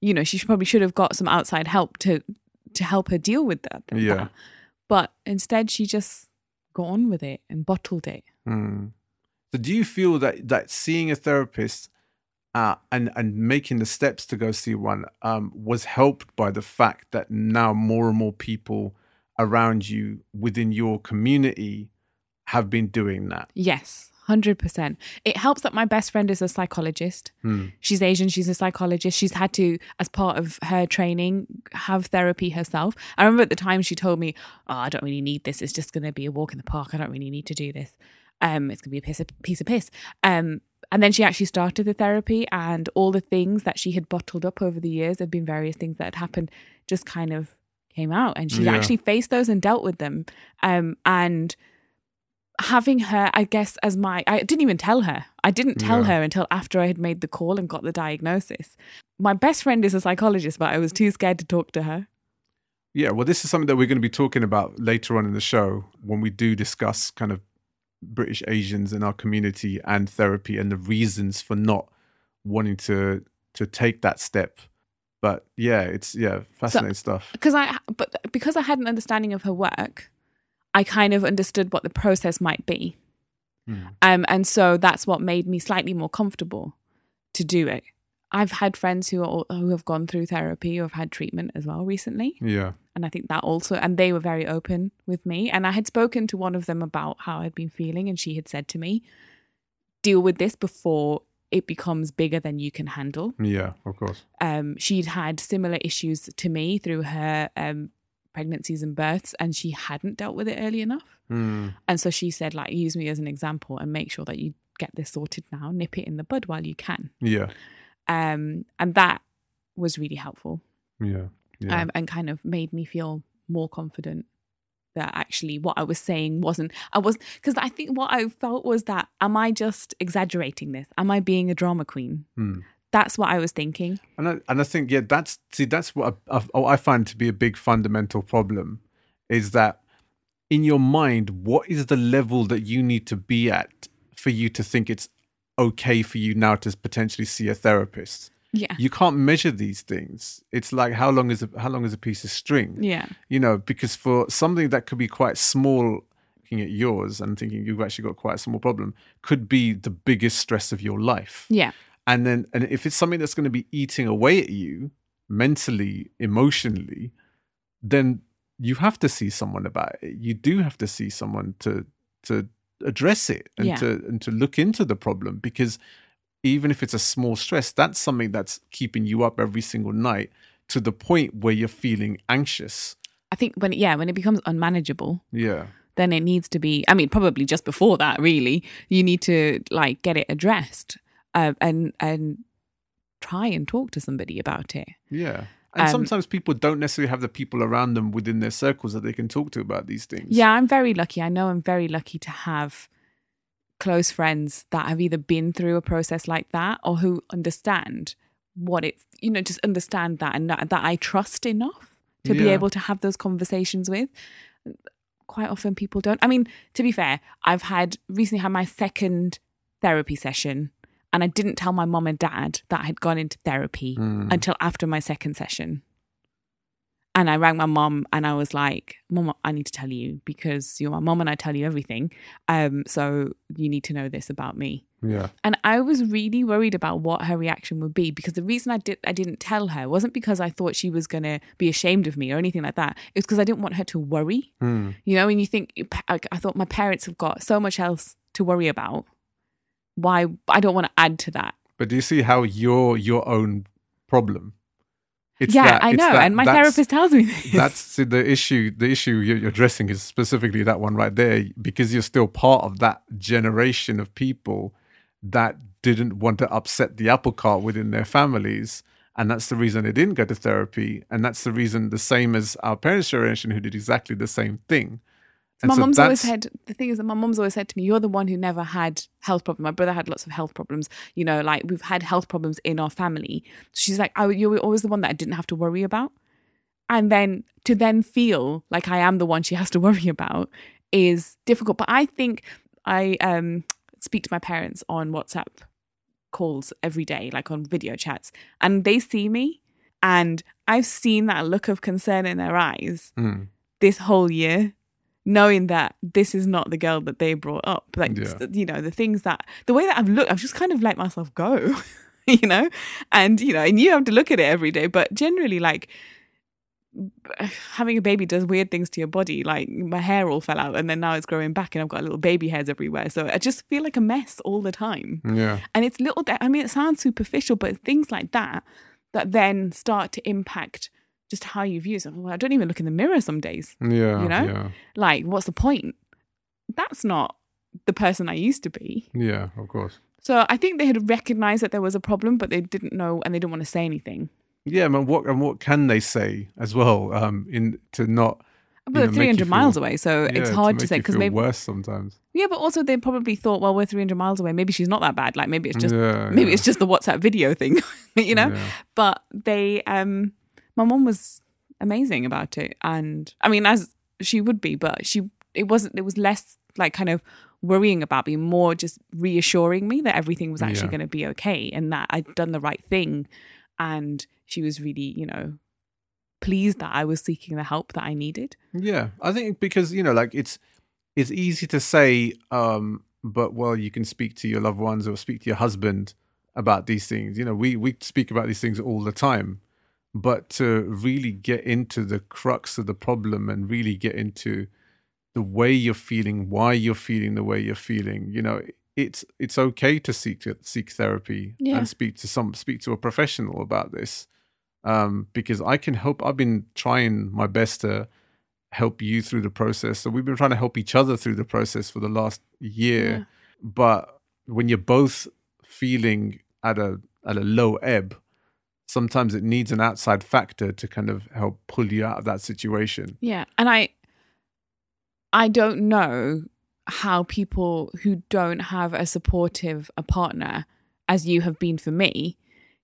you know she probably should have got some outside help to to help her deal with that Yeah. that. but instead she just got on with it and bottled it Hmm. So, do you feel that that seeing a therapist uh, and and making the steps to go see one um, was helped by the fact that now more and more people around you within your community have been doing that? yes 100% it helps that my best friend is a psychologist Hmm. she's Asian, she's a psychologist. She's had to, as part of her training, have therapy herself. I remember at the time she told me, Oh, I don't really need this. It's just going to be a walk in the park. I don't really need to do this. Um, it's going to be a piece of, piece of piss. Um, and then she actually started the therapy, and all the things that she had bottled up over the years, had been various things that had happened, just kind of came out. And she Yeah. actually faced those and dealt with them. Um, and having her, I guess, as my, I didn't even tell her. I didn't tell Yeah. her until after I had made the call and got the diagnosis. My best friend is a psychologist, but I was too scared to talk to her. Yeah, well, this is something that we're going to be talking about later on in the show when we do discuss kind of British Asians in our community and therapy and the reasons for not wanting to to take that step. But yeah, it's yeah, fascinating stuff. because I but because I had an understanding of her work, I kind of understood what the process might be. Mm. Um, and so that's what made me slightly more comfortable to do it. I've had friends who are who have gone through therapy who have had treatment as well recently, Yeah. and I think that also and they were very open with me. And I had spoken to one of them about how I'd been feeling, and she had said to me, "Deal with this before it becomes bigger than you can handle." Yeah, of course. um, she'd had similar issues to me through her um, pregnancies and births, and she hadn't dealt with it early enough. Mm. And so she said, like, use me as an example and make sure that you get this sorted now, nip it in the bud while you can. Yeah. Um, and that was really helpful Yeah. Yeah. um, and kind of made me feel more confident that actually what I was saying wasn't, I was, because I think what I felt was that, am I just exaggerating this? Am I being a drama queen? Mm. That's what I was thinking. And I, and I think yeah, that's see that's what I, I, I find to be a big fundamental problem is that in your mind, what is the level that you need to be at for you to think it's okay for you now to potentially see a therapist? Yeah. You can't measure these things. It's like how long is a, how long is a piece of string? Yeah. You know, because for something that could be quite small, looking at yours and thinking you've actually got quite a small problem, could be the biggest stress of your life Yeah. and then and if it's something that's going to be eating away at you mentally emotionally then you have to see someone about it you do have to see someone to to address it and Yeah. to and to look into the problem because even if it's a small stress that's something that's keeping you up every single night to the point where you're feeling anxious I think when yeah, when it becomes unmanageable, yeah then it needs to be. I mean, probably just before that, really, you need to like get it addressed uh, and and try and talk to somebody about it. yeah and Um, sometimes people don't necessarily have the people around them within their circles that they can talk to about these things Yeah, I'm very lucky. I know I'm very lucky to have close friends that have either been through a process like that or who understand what it, you know, just understand that and that, that I trust enough to be able to have those conversations with. Quite often people don't. I mean, to be fair, I've had recently had my second therapy session and I didn't tell my mom and dad that I had gone into therapy Mm. until after my second session. And I rang my mom and I was like, Mom, I need to tell you because you're my mom and I tell you everything. Um, so you need to know this about me. yeah And I was really worried about what her reaction would be because the reason I did I didn't tell her wasn't because I thought she was gonna be ashamed of me or anything like that. It was because I didn't want her to worry. Mm. You know, and you think I thought my parents have got so much else to worry about. Why I don't want to add to that. But do you see how you're your own problem? It's yeah, that- I know, that- and my therapist tells me this. That's see, the issue. The issue you're addressing is specifically that one right there, because you're still part of that generation of people that didn't want to upset the apple cart within their families, and that's the reason they didn't go to therapy, and that's the reason the same as our parents' generation who did exactly the same thing. And my so mum's always said the thing is that my mum's always said to me, "You're the one who never had health problems. My brother had lots of health problems. You know, like we've had health problems in our family. She's like, I, you're always the one that I didn't have to worry about. And then to then feel like I am the one she has to worry about is difficult. But I think I um, speak to my parents on WhatsApp calls every day, like on video chats, and they see me, and I've seen that look of concern in their eyes Mm, this whole year knowing that this is not the girl that they brought up. Like Yeah. you know the things that the way that i've looked i've just kind of let myself go you know? And you know and you have to look at it every day but generally like having a baby does weird things to your body. Like my hair all fell out and then now it's growing back and i've got little baby hairs everywhere. So i just feel like a mess all the time. Yeah, and it's little i mean it sounds superficial but things like that that then start to impact just how you view yourself well, i don't even look in the mirror some days yeah, You know? yeah, like what's the point that's not the person i used to be yeah. Of course. so i think they had recognized that there was a problem but they didn't know and they didn't want to say anything Yeah, man. What and what can they say as well? Um, in to not but they're 300 miles away so it's hard to, make say because maybe worse sometimes. yeah but also they probably thought well we're 300 miles away maybe she's not that bad like maybe it's just yeah, maybe yeah, it's just the whatsapp video thing you know yeah. but they um my mom was amazing about it and i mean as she would be but she it wasn't it was less like kind of worrying about me more just reassuring me that everything was actually Yeah. going to be okay and that i'd done the right thing and she was really you know pleased that i was seeking the help that i needed Yeah, I think because you know, like it's it's easy to say, um, but well, you can speak to your loved ones or speak to your husband about these things. You know, we we speak about these things all the time, but to really get into the crux of the problem and really get into the way you're feeling, why you're feeling the way you're feeling, you know, it's it's okay to seek to seek therapy Yeah. and speak to some speak to a professional about this um, because I can help. I've been trying my best to help you through the process. So we've been trying to help each other through the process for the last year. Yeah. But when you're both feeling at a at a low ebb, sometimes it needs an outside factor to kind of help pull you out of that situation. Yeah, and I I don't know how people who don't have a supportive a partner as you have been for me,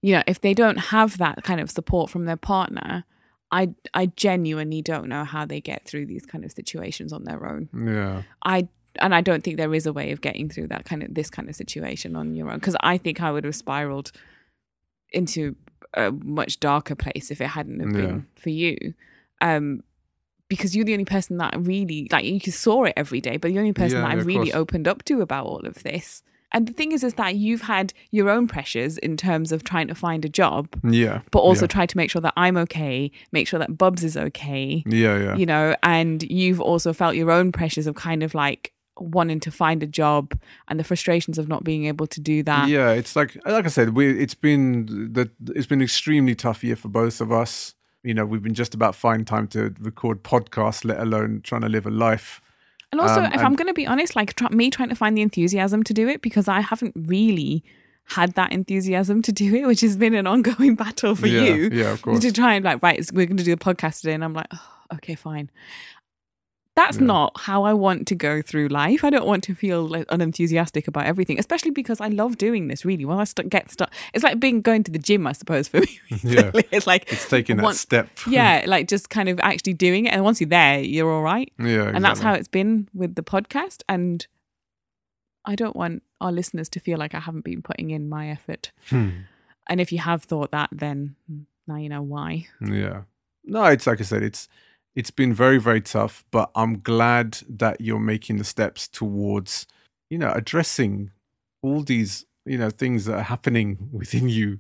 you know, if they don't have that kind of support from their partner, I I genuinely don't know how they get through these kind of situations on their own. Yeah. I and I don't think there is a way of getting through that kind of this kind of situation on your own because I think I would have spiraled into a much darker place if it hadn't have been for you. Um because you're the only person that really like you saw it every day, but the only person Yeah, that yeah, I've really course. opened up to about all of this. And the thing is is that you've had your own pressures in terms of trying to find a job, Yeah. but also yeah. try to make sure that I'm okay, make sure that Bubs is okay Yeah, yeah. you know, and you've also felt your own pressures of kind of like wanting to find a job and the frustrations of not being able to do that. Yeah, it's like like I said, we it's been that it's been extremely tough year for both of us. You know, we've been just about finding time to record podcasts, let alone trying to live a life. And also, Um, if I'm going to be honest, like try, me trying to find the enthusiasm to do it because I haven't really had that enthusiasm to do it, which has been an ongoing battle for yeah, you yeah, of course. to try and like, right, we're going to do a podcast today. And I'm like, oh, okay, fine. That's Yeah. not how I want to go through life. I don't want to feel like unenthusiastic about everything, especially because I love doing this. Really, when I st- get stuck, it's like being going to the gym, I suppose. For me, Yeah. it's like It's taking that once- step. yeah, like just kind of actually doing it, and once you're there, you're all right. yeah, And that's how it's been with the podcast. And I don't want our listeners to feel like I haven't been putting in my effort. Hmm. And if you have thought that, then now you know why. Yeah. No, it's like I said, it's it's been very, very tough, but I'm glad that you're making the steps towards, you know, addressing all these, you know, things that are happening within you,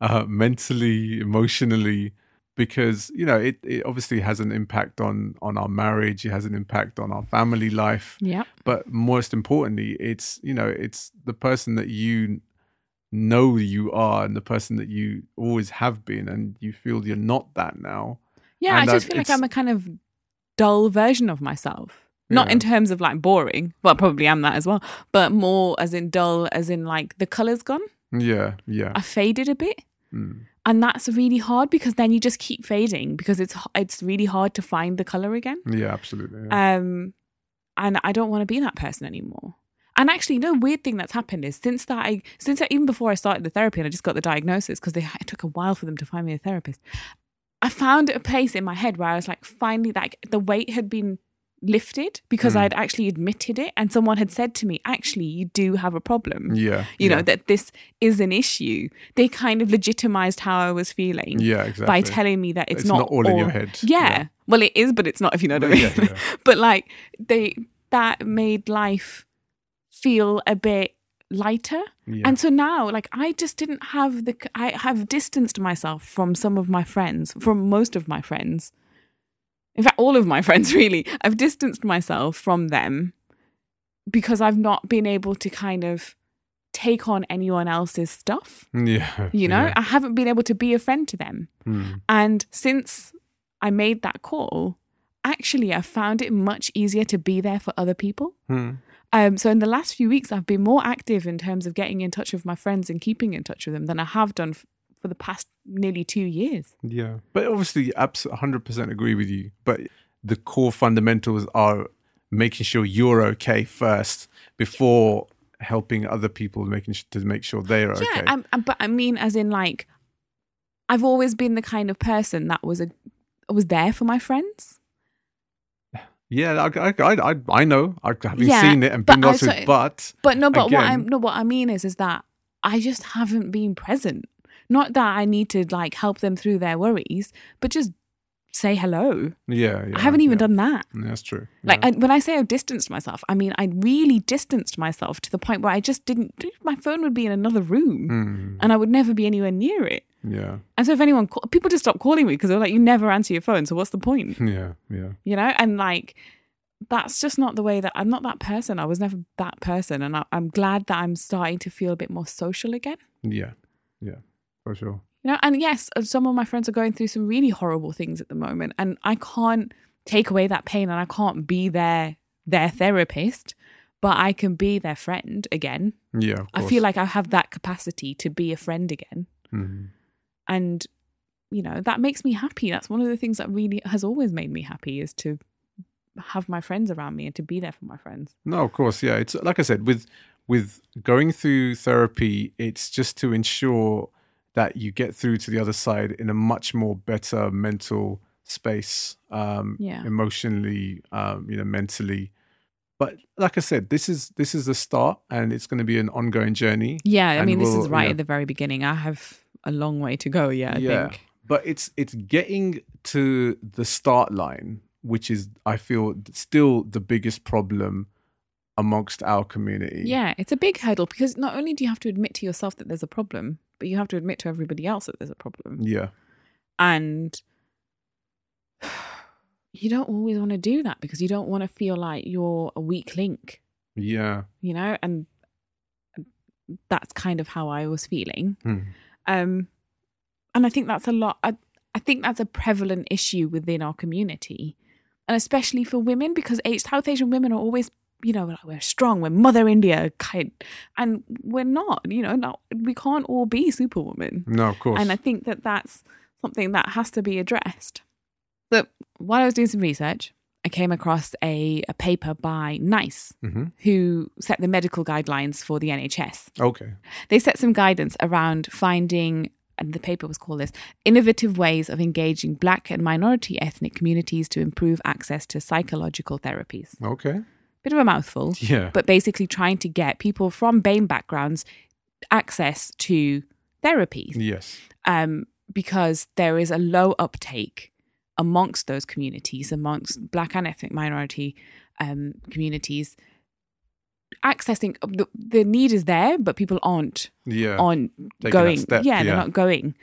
uh, mentally, emotionally, because, you know, it, it obviously has an impact on on our marriage, it has an impact on our family life. Yeah. But most importantly, it's, you know, it's the person that you know you are and the person that you always have been and you feel you're not that now. Yeah, And I just feel like I'm a kind of dull version of myself. Not Yeah. in terms of like boring. Well, probably am that as well. But more as in dull, as in like the colour's gone. Yeah, yeah. I faded a bit. Mm. And that's really hard because then you just keep fading because it's it's really hard to find the colour again. Yeah, absolutely. yeah. Um, and I don't want to be that person anymore. And actually, no weird thing that's happened is since that I since I, even before I started the therapy and I just got the diagnosis because it took a while for them to find me a therapist. I found a place in my head where I was like, finally, like the weight had been lifted because Mm. I'd actually admitted it, and someone had said to me, "Actually, you do have a problem. yeah. You yeah. know that this is an issue." They kind of legitimized how I was feeling Yeah, exactly. by telling me that it's, It's not all in your head. Yeah. Yeah. Well, it is, but it's not if you know what I mean. Yeah, yeah. but like they that made life feel a bit lighter. Yeah. And so now, like, I just didn't have the, I have distanced myself from some of my friends, from most of my friends. In fact, all of my friends, really. I've distanced myself from them because I've not been able to kind of take on anyone else's stuff. yeah. You know, yeah. I haven't been able to be a friend to them. Mm. And since I made that call, actually, I found it much easier to be there for other people. Mm. Um, so in the last few weeks, I've been more active in terms of getting in touch with my friends and keeping in touch with them than I have done f- for the past nearly two years. Yeah. But obviously, abs- 100% agree with you. But the core fundamentals are making sure you're okay first before helping other people making sh- to make sure they're okay. Yeah, um, um, but I mean, as in, like, I've always been the kind of person that was a was there for my friends. Yeah, I, I, I, I know. I haven't Yeah, seen it and been it- but But no, but what I Again- no, what I mean is, is that I just haven't been present. Not that I need to like help them through their worries, but just say hello. yeah, yeah I haven't even yeah. done that. That's true. Like, yeah. and when I say I've distanced myself, I mean I really distanced myself to the point where I just didn't. My phone would be in another room, Mm, and I would never be anywhere near it. yeah, And so if anyone, call, people just stopped calling me because they're like, "You never answer your phone, so what's the point?" yeah, yeah. You know, and like. That's just not the way that I'm not that person. I was never that person. And I, I'm glad that I'm starting to feel a bit more social again. Yeah, yeah, for sure. You know, and yes, some of my friends are going through some really horrible things at the moment, and I can't take away that pain, and I can't be their their therapist, but I can be their friend again. Yeah, of I feel like I have that capacity to be a friend again, Mhm. and you know that makes me happy. That's one of the things that really has always made me happy is to have my friends around me and to be there for my friends. No, of course, yeah. It's like I said, with with going through therapy, it's just to ensure that you get through to the other side in a much more better mental space, um, Yeah. emotionally, um, you know, mentally. But like I said, this is this is the start, and it's going to be an ongoing journey. Yeah, I mean, this we'll- is right at the very beginning. I have a long way to go. Yeah, I Yeah. think. But it's it's getting to the start line, which is I feel still the biggest problem amongst our community. Yeah, it's a big hurdle because not only do you have to admit to yourself that there's a problem, but you have to admit to everybody else that there's a problem. yeah, And you don't always want to do that because you don't want to feel like you're a weak link, yeah. you know? And that's kind of how I was feeling. Hmm. Um, and I think that's a lot. I, I think that's a prevalent issue within our community, and especially for women because South Asian women are always, you know, like, we're strong, we're Mother India kind, and we're not. You know, not we can't all be Superwoman, No, of course. and I think that that's something that has to be addressed. But while I was doing some research, I came across a, a paper by NICE, hmm who set the medical guidelines for the NHS Okay. they set some guidance around finding and the paper was called this innovative ways of engaging black and minority ethnic communities to improve access to psychological therapies Okay. Bit of a mouthful Yeah. but basically trying to get people from BAME backgrounds access to therapy. yes. um, because there is a low uptake amongst those communities, amongst Black and ethnic minority um, communities. Accessing the, the need is there, but people aren't Yeah. on going. step, yeah, they're not going.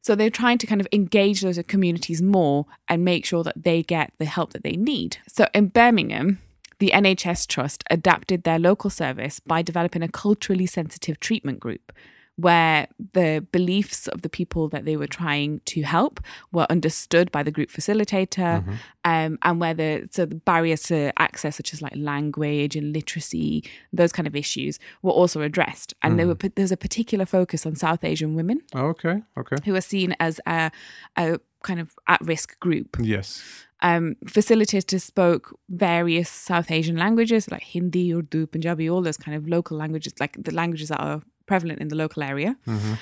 So they're trying to kind of engage those communities more and make sure that they get the help that they need. So in Birmingham, the NHS Trust adapted their local service by developing a culturally sensitive treatment group where the beliefs of the people that they were trying to help were understood by the group facilitator Mm-hmm. um, and where the so the barriers to access such as like language and literacy those kind of issues were also addressed and Mm. there were there's a particular focus on south asian women Okay. Okay. who are seen as a, a kind of at-risk group Yes. Um, facilitators spoke various South Asian languages like Hindi, Urdu, Punjabi, all those kind of local languages, like the languages that are prevalent in the local area. Mhm.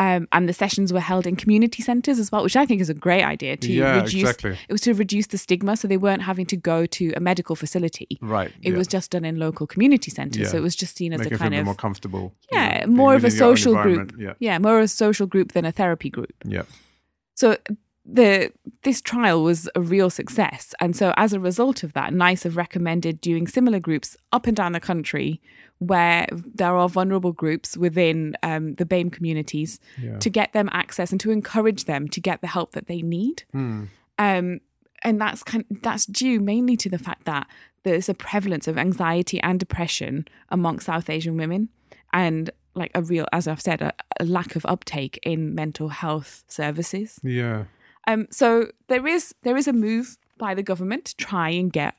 Um, and the sessions were held in community centres as well, which I think is a great idea to Yeah, reduce. exactly. It was to reduce the stigma, so they weren't having to go to a medical facility. Right. It yeah. was just done in local community centres, so it was just seen as Make a kind of more comfortable. yeah, more of a within your own social group. environment. yeah, more of a social group than a therapy group. Yeah. Yeah. So the this trial was a real success, and so as a result of that, NICE have recommended doing similar groups up and down the country where there are vulnerable groups within um, the BAME communities Yeah. to get them access and to encourage them to get the help that they need. Hmm. Um, and that's kind of, that's due mainly to the fact that there's a prevalence of anxiety and depression amongst South Asian women, and like a real, as I've said, a, a lack of uptake in mental health services. Yeah. Um, so there is there is a move by the government to try and get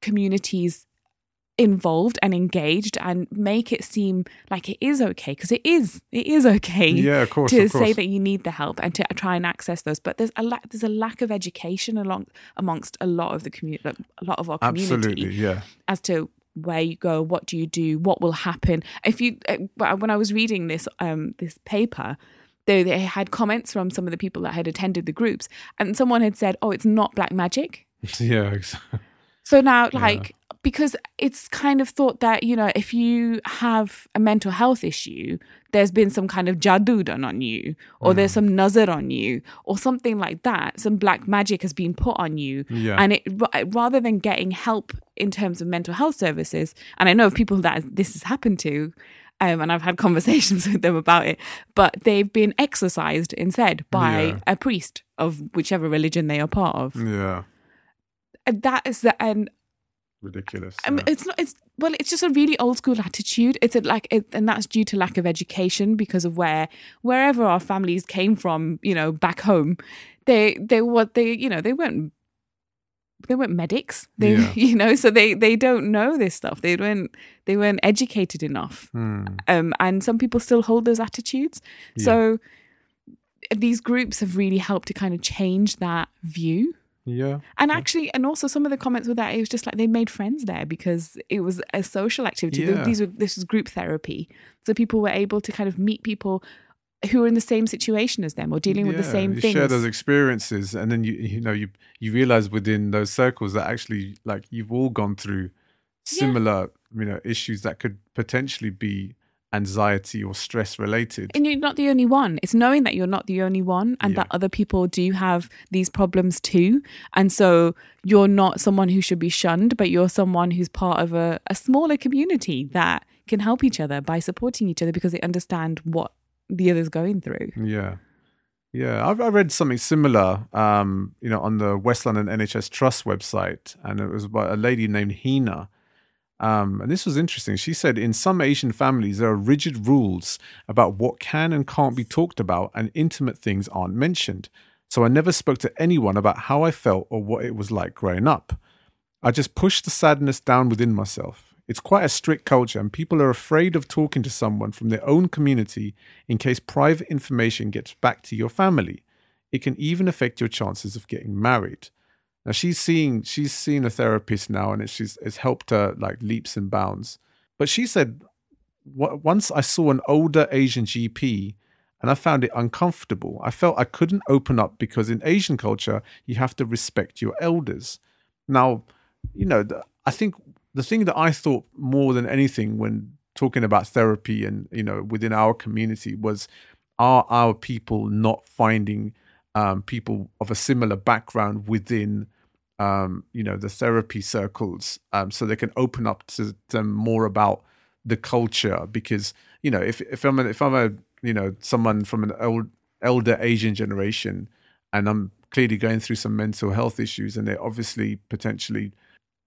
communities involved and engaged and make it seem like it is okay because it is it is okay Yeah. Of course. to of course. say that you need the help and to try and access those but there's a lack there's a lack of education along amongst a lot of the community a lot of our community Absolutely. Yeah. as to where you go, what do you do, what will happen. If you, uh, when I was reading this um, this paper, they, they had comments from some of the people that had attended the groups, and someone had said, "Oh, it's not black magic." Yeah. ex- So now, like, because it's kind of thought that, you know, if you have a mental health issue, there's been some kind of jadoo done on you, or there's mm. some nazar on you, or something like that. Some black magic has been put on you. Yeah. And it ra- rather than getting help in terms of mental health services, and I know of people that this has happened to, um, and I've had conversations with them about it, but they've been exorcised instead by Yeah. a priest of whichever religion they are part of. Yeah. And that is the and Ridiculous. Yeah. it's not. It's well, it's just a really old school attitude. It's a like, it, and that's due to lack of education because of where wherever our families came from. You know, back home, they they what they you know they weren't they weren't medics. They Yeah. you know so they they don't know this stuff. They weren't they weren't educated enough. Hmm. Um, and some people still hold those attitudes. Yeah. So these groups have really helped to kind of change that view. Yeah. And actually, and also some of the comments were that it was just like they made friends there because it was a social activity. Yeah. These were this was group therapy, so people were able to kind of meet people who are in the same situation as them or dealing with the same you things. share those experiences, and then you you know you you realize within those circles that actually like you've all gone through similar you know issues that could potentially be anxiety or stress related. and you're not the only one. It's knowing that you're not the only one and Yeah. that other people do have these problems too. And so you're not someone who should be shunned, but you're someone who's part of a, a smaller community that can help each other by supporting each other because they understand what the other's going through. Yeah. Yeah, I've I read something similar, um, you know, on the West London NHS Trust website, and it was by a lady named Hina. Um, and this was interesting. She said, in some Asian families, there are rigid rules about what can and can't be talked about, and intimate things aren't mentioned. So I never spoke to anyone about how I felt or what it was like growing up. I just pushed the sadness down within myself. It's quite a strict culture, and people are afraid of talking to someone from their own community in case private information gets back to your family. It can even affect your chances of getting married. Now she's seeing she's seen a therapist now, and it's she's it's helped her like leaps and bounds. But she said, once I saw an older Asian GP, and I found it uncomfortable. I felt I couldn't open up because in Asian culture you have to respect your elders. Now, you know, I think the thing that I thought more than anything when talking about therapy and you know within our community was are our people not finding um, people of a similar background within um, you know the therapy circles um, so they can open up to them more about the culture? Because you know if if I'm a, if I'm a you know someone from an old elder Asian generation and I'm clearly going through some mental health issues and they're obviously potentially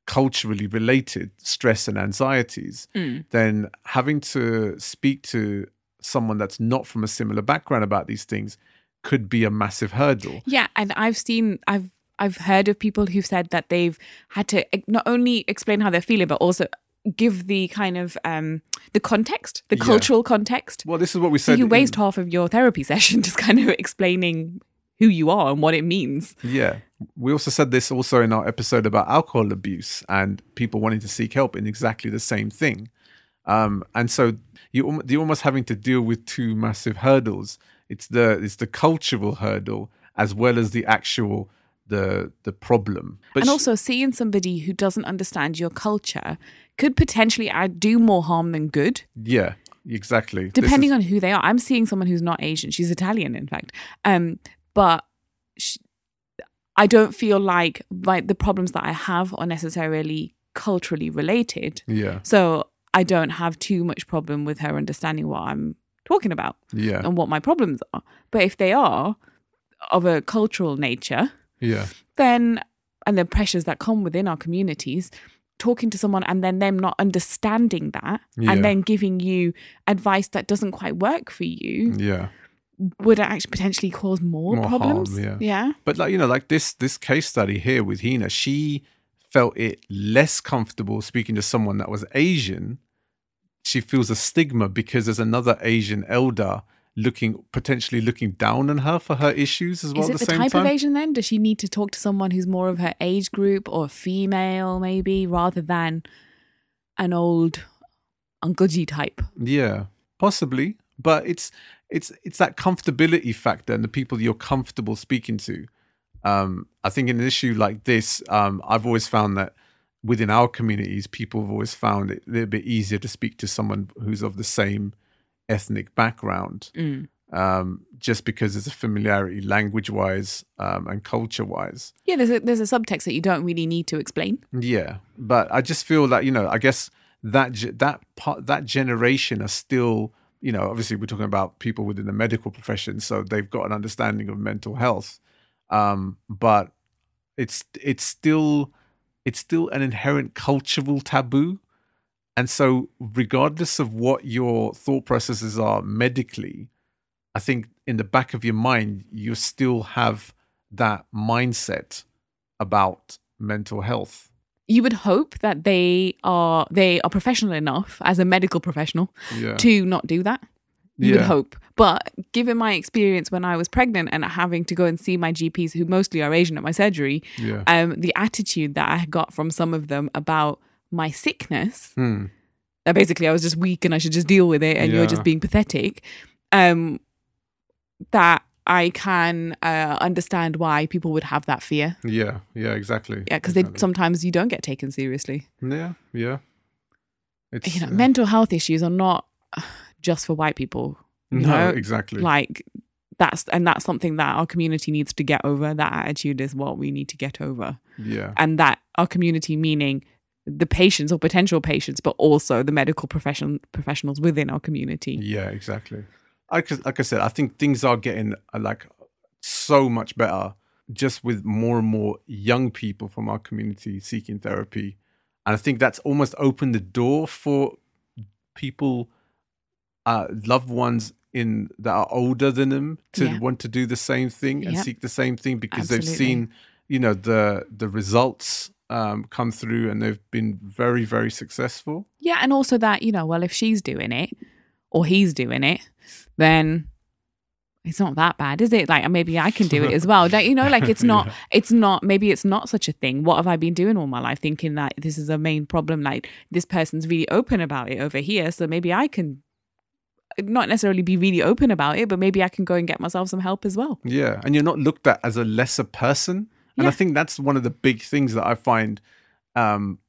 culturally related stress and anxieties Mm. then having to speak to someone that's not from a similar background about these things could be a massive hurdle Yeah, and I've seen I've I've heard of people who've said that they've had to not only explain how they're feeling but also give the kind of um the context, the Yeah. cultural context. well this is what we So said you in- waste half of your therapy session just kind of explaining who you are and what it means. Yeah. We also said this also in our episode about alcohol abuse and people wanting to seek help in exactly the same thing. Um, and so you you're almost having to deal with two massive hurdles. It's the it's the cultural hurdle as well as the actual the the problem. But and also seeing somebody who doesn't understand your culture could potentially add, do more harm than good yeah, exactly. Depending is- on who they are. I'm seeing someone who's not Asian. She's Italian, in fact. Um, but sh I don't feel like like the problems that I have are necessarily culturally related. yeah, So I don't have too much problem with her understanding what I'm talking about yeah, and what my problems are. But if they are of a cultural nature, yeah, then and the pressures that come within our communities talking to someone and then them not understanding that Yeah. and then giving you advice that doesn't quite work for you yeah. Would actually potentially cause more, More harm, problems yeah. yeah But like you know, like this this case study here with Hina, she felt it less comfortable speaking to someone that was Asian. She feels a stigma because there's another Asian elder looking potentially looking down on her for her issues as well is at it the the type time. of asian then does she need to talk to someone who's more of her age group or female maybe rather than an old uncle g type Yeah, possibly, but it's it's it's that comfortability factor and the people you're comfortable speaking to. Um, I think in an issue like this, um, I've always found that within our communities, people have always found it a little bit easier to speak to someone who's of the same ethnic background, Mm. um, just because there's a familiarity language wise um, and culture wise. Yeah, there's a there's a subtext that you don't really need to explain. Yeah, but I just feel that you know, I guess that that part that generation are still, you know, obviously we're talking about people within the medical profession, so they've got an understanding of mental health, um, but it's it's still it's still an inherent cultural taboo, and so regardless of what your thought processes are medically, I think in the back of your mind you still have that mindset about mental health. You would hope that they are they are professional enough as a medical professional Yeah. to not do that. You would hope. But given my experience when I was pregnant and having to go and see my GPs, who mostly are Asian at my surgery, Yeah. um, the attitude that I got from some of them about my sickness, Hmm. that basically I was just weak and I should just deal with it and you're just being pathetic, um, that I can uh, understand why people would have that fear. Yeah. Yeah. Exactly. Yeah, because Exactly. sometimes you don't get taken seriously. Yeah. Yeah. It's You know, uh, mental health issues are not just for white people. no, know, exactly. Like that's and that's something that our community needs to get over. That attitude is what we need to get over, yeah. and that our community meaning the patients or potential patients, but also the medical profession professionals within our community. Yeah. Exactly. Like, like I said, I think things are getting uh, like so much better just with more and more young people from our community seeking therapy. And I think that's almost opened the door for people, uh, loved ones in that are older than them to Yeah. want to do the same thing and Yep. seek the same thing because they've seen, you know, the the results um, come through and they've been very, very successful. Yeah, and also that, you know, well, if she's doing it or he's doing it, then it's not that bad, is it? Like maybe I can do it as well. Like, you know, like it's not Yeah. it's not maybe it's not such a thing. What have I been doing all my life thinking that this is a main problem like this person's really open about it over here, so maybe I can not necessarily be really open about it, but maybe I can go and get myself some help as well. Yeah, and you're not looked at as a lesser person, and I think that's one of the big things that I find um,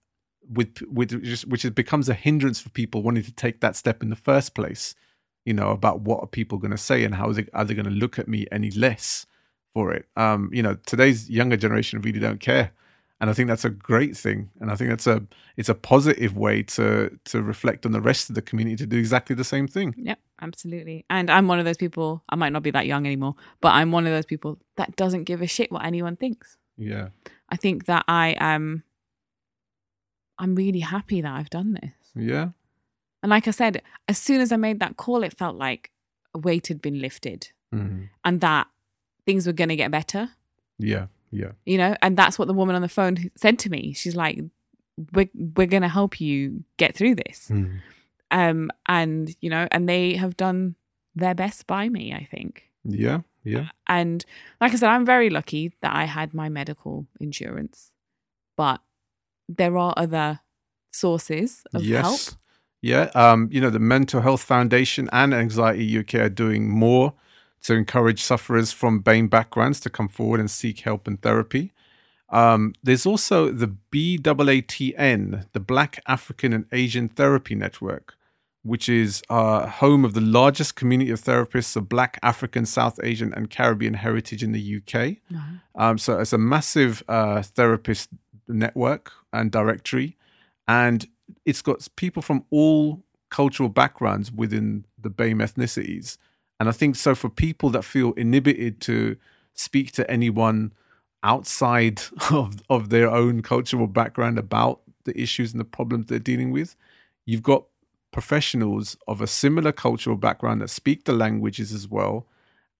with with just, which is becomes a hindrance for people wanting to take that step in the first place. You know about what are people going to say and how is it, are they going to look at me any less for it? Um, you know, today's younger generation really don't care, and I think that's a great thing, and I think that's a it's a positive way to to reflect on the rest of the community to do exactly the same thing. Yep, absolutely. And I'm one of those people, I might not be that young anymore, but I'm one of those people that doesn't give a shit what anyone thinks. Yeah, I think that I am I'm really happy that I've done this. yeah, And like I said, as soon as I made that call, it felt like a weight had been lifted Mhm. and that things were going to get better, yeah, yeah, you know? And that's what the woman on the phone said to me. She's like, we're, we're going to help you get through this. Mhm. Um, and, you know, and they have done their best by me, I think. yeah, yeah. And like I said, I'm very lucky that I had my medical insurance, but there are other sources of help. Yeah. Um, you know, the Mental Health Foundation and Anxiety UK are doing more to encourage sufferers from BAME backgrounds to come forward and seek help and therapy. Um, there's also the BAATN, the Black African and Asian Therapy Network, which is uh, home of the largest community of therapists of Black, African, South Asian, and Caribbean heritage in the UK. Um, so it's a massive uh, therapist network and directory, and it's got people from all cultural backgrounds within the BAME ethnicities. And I think so for people that feel inhibited to speak to anyone outside of, of their own cultural background about the issues and the problems they're dealing with, you've got professionals of a similar cultural background that speak the languages as well.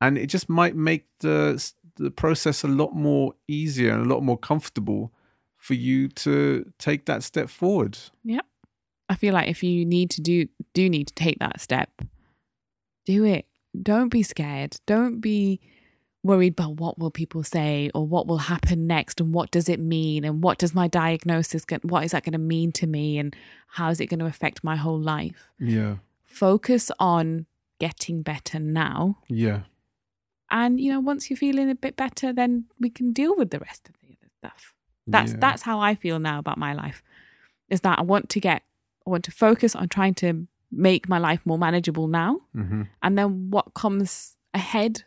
And it just might make the the process a lot more easier and a lot more comfortable for you to take that step forward. Yep. I feel like if you need to do do need to take that step, do it. Don't be scared. Don't be worried about what will people say or what will happen next and what does it mean and what does my diagnosis get what is that going to mean to me and how is it going to affect my whole life? Yeah. Focus on getting better now. Yeah. And you know, once you're feeling a bit better, then we can deal with the rest of the other stuff. That's Yeah. that's how I feel now about my life. Is that I want to get I want to focus on trying to make my life more manageable now. hmm And then what comes ahead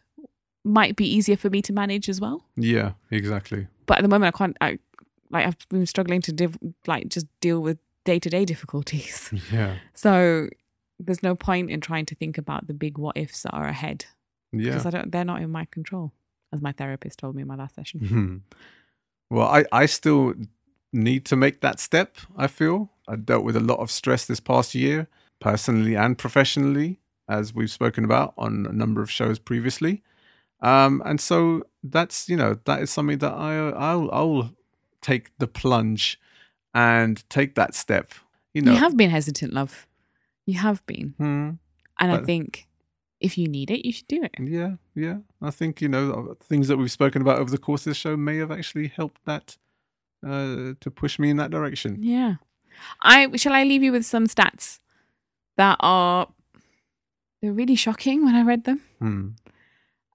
might be easier for me to manage as well. Yeah, exactly. But at the moment I can't I like I've been struggling to div- like just deal with day-to-day difficulties. Yeah, So there's no point in trying to think about the big what ifs that are ahead yeah. because I don't they're not in my control as my therapist told me in my last session. Mhm. Well, I, I still need to make that step, I feel. I dealt with a lot of stress this past year, personally and professionally, as we've spoken about on a number of shows previously. Um, and so that's, you know, that is something that I, I'll, I'll take the plunge and take that step. You know, You have been hesitant, love. You have been. Hmm. And I think if you need it, you should do it. Yeah, yeah. I think, you know, things that we've spoken about over the course of the show may have actually helped that uh, to push me in that direction. Yeah. I shall I leave you with some stats that are they're really shocking when I read them. Hmm.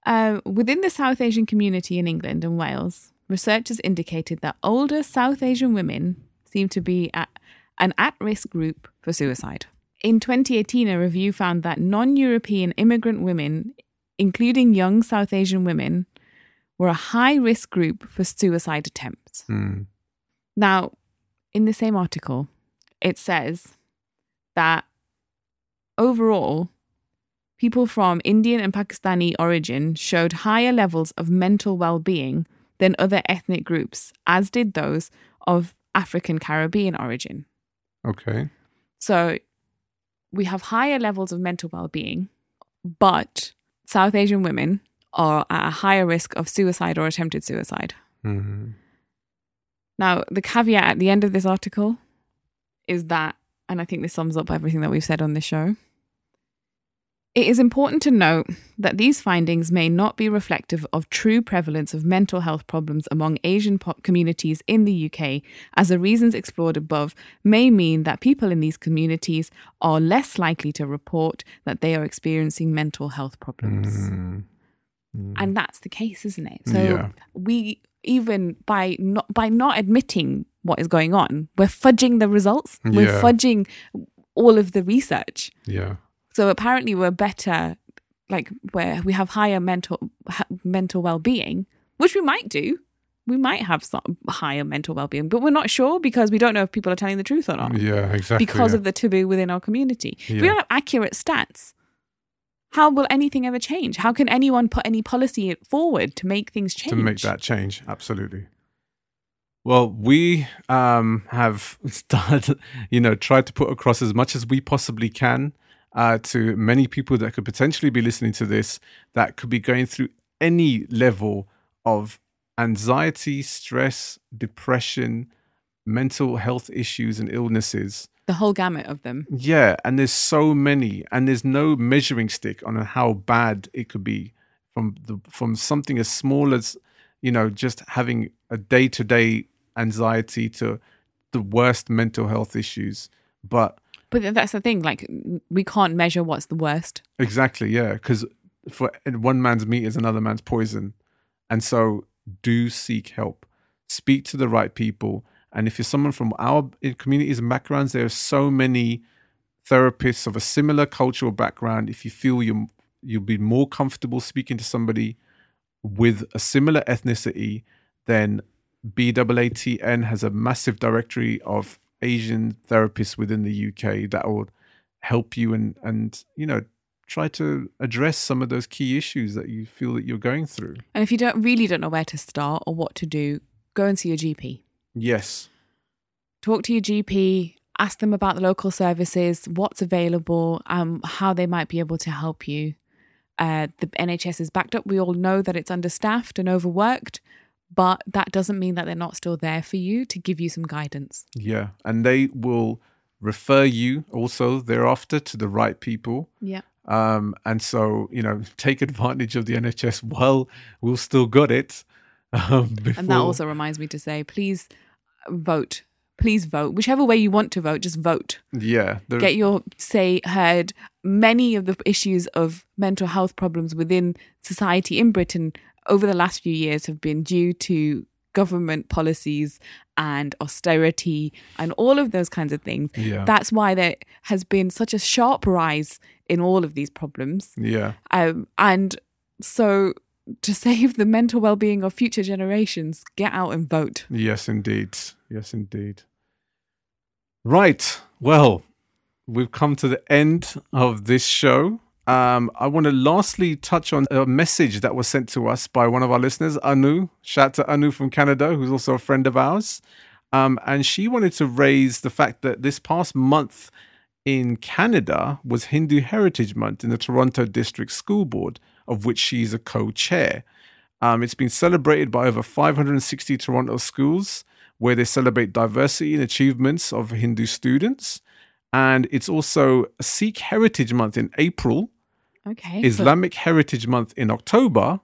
Uh, within the South Asian community in England and Wales, researchers indicated that older South Asian women seem to be at an at-risk group for suicide. In 2018, a review found that non-European immigrant women, including young South Asian women, were a high-risk group for suicide attempts. Hmm. Now, in the same article, it says that overall, people from Indian and Pakistani origin showed higher levels of mental well being than other ethnic groups, as did those of African Caribbean origin. Okay. So we have higher levels of mental well being, but South Asian women are at a higher risk of suicide or attempted suicide. hmm Now, the caveat at the end of this article is that, and I think this sums up everything that we've said on this show. It is important to note that these findings may not be reflective of true prevalence of mental health problems among Asian communities in the UK, as the reasons explored above may mean that people in these communities are less likely to report that they are experiencing mental health problems. Mm. Mm. And that's the case, isn't it? So Yeah. we even by not by not admitting what is going on, we're fudging the results. We're Yeah. fudging all of the research. Yeah. So apparently we're better like where we have higher mental ha- mental well-being, which we might do. We might have some higher mental well-being, but we're not sure because we don't know if people are telling the truth or not Yeah. Exactly. because yeah. of the taboo within our community. If we don't have accurate stats, how will anything ever change? How can anyone put any policy forward to make things change? to make that change. Absolutely. Well, we um, have started, you know, tried to put across as much as we possibly can uh, to many people that could potentially be listening to this that could be going through any level of anxiety, stress, depression, mental health issues, and illnesses. the whole gamut of them. Yeah, and there's so many, and there's no measuring stick on how bad it could be from the from something as small as you know just having a day to day anxiety to the worst mental health issues. But But that's the thing. Like we can't measure what's the worst. exactly, yeah, because for one man's meat is another man's poison, and so do seek help, speak to the right people, and if you're someone from our communities and backgrounds, there are so many therapists of a similar cultural background, if you feel you you'll be more comfortable speaking to somebody with a similar ethnicity, then BAATN has a massive directory of Asian therapists within the UK that will help you and and you know try to address some of those key issues that you feel that you're going through. And if you don't really don't know where to start or what to do, go and see your GP. Yes. Talk to your GP. Ask them about the local services, what's available, um, how they might be able to help you. Uh, the NHS is backed up. We all know that it's understaffed and overworked, but that doesn't mean that they're not still there for you to give you some guidance. Yeah. And they will refer you also thereafter to the right people. Yeah. Um, and so, you know, take advantage of the NHS while we've still got it. Um, And that also reminds me to say, please vote. Please vote. Whichever way you want to vote, just vote. yeah, Get your say heard. Many of the issues of mental health problems within society in Britain over the last few years have been due to government policies and austerity and all of those kinds of things. Yeah. That's why there has been such a sharp rise in all of these problems. Yeah. Um, and so, to save the mental well being of future generations, get out and vote. Yes, indeed. Yes, indeed. Right. Well, we've come to the end of this show. Um, I want to lastly touch on a message that was sent to us by one of our listeners, Anu. Shout out to Anu from Canada, who's also a friend of ours. Um, and she wanted to raise the fact that this past month in Canada was Hindu Heritage Month in the Toronto District School Board, of which she's a co chair. Um, it's been celebrated by over 560 Toronto schools where they celebrate diversity and achievements of Hindu students. And it's also Sikh Heritage Month in April, Okay. so- Islamic Heritage Month in October,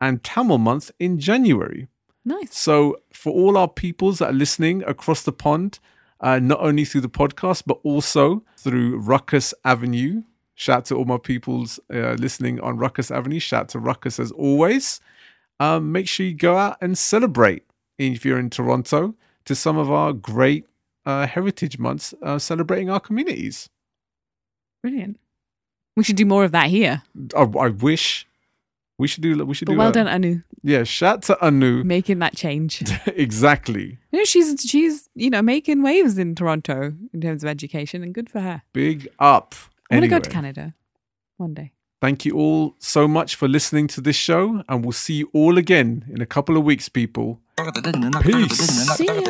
and Tamil Month in January. nice. So, for all our peoples that are listening across the pond, uh, not only through the podcast, but also through Ruckus Avenue. Shout out to all my peoples uh, listening on Ruckus Avenue. Shout out to Ruckus as always. Um, make sure you go out and celebrate if you're in Toronto to some of our great uh, heritage months uh, celebrating our communities. Brilliant. We should do more of that here. I, I wish we should do. We should But do. well a- done, Anu, Yeah, shout to Anu. making that change. exactly. You know, she's she's you know making waves in Toronto in terms of education, and good for her. Big up. I want to go to Canada one day. Thank you all so much for listening to this show, and we'll see you all again in a couple of weeks, people. Peace. See ya.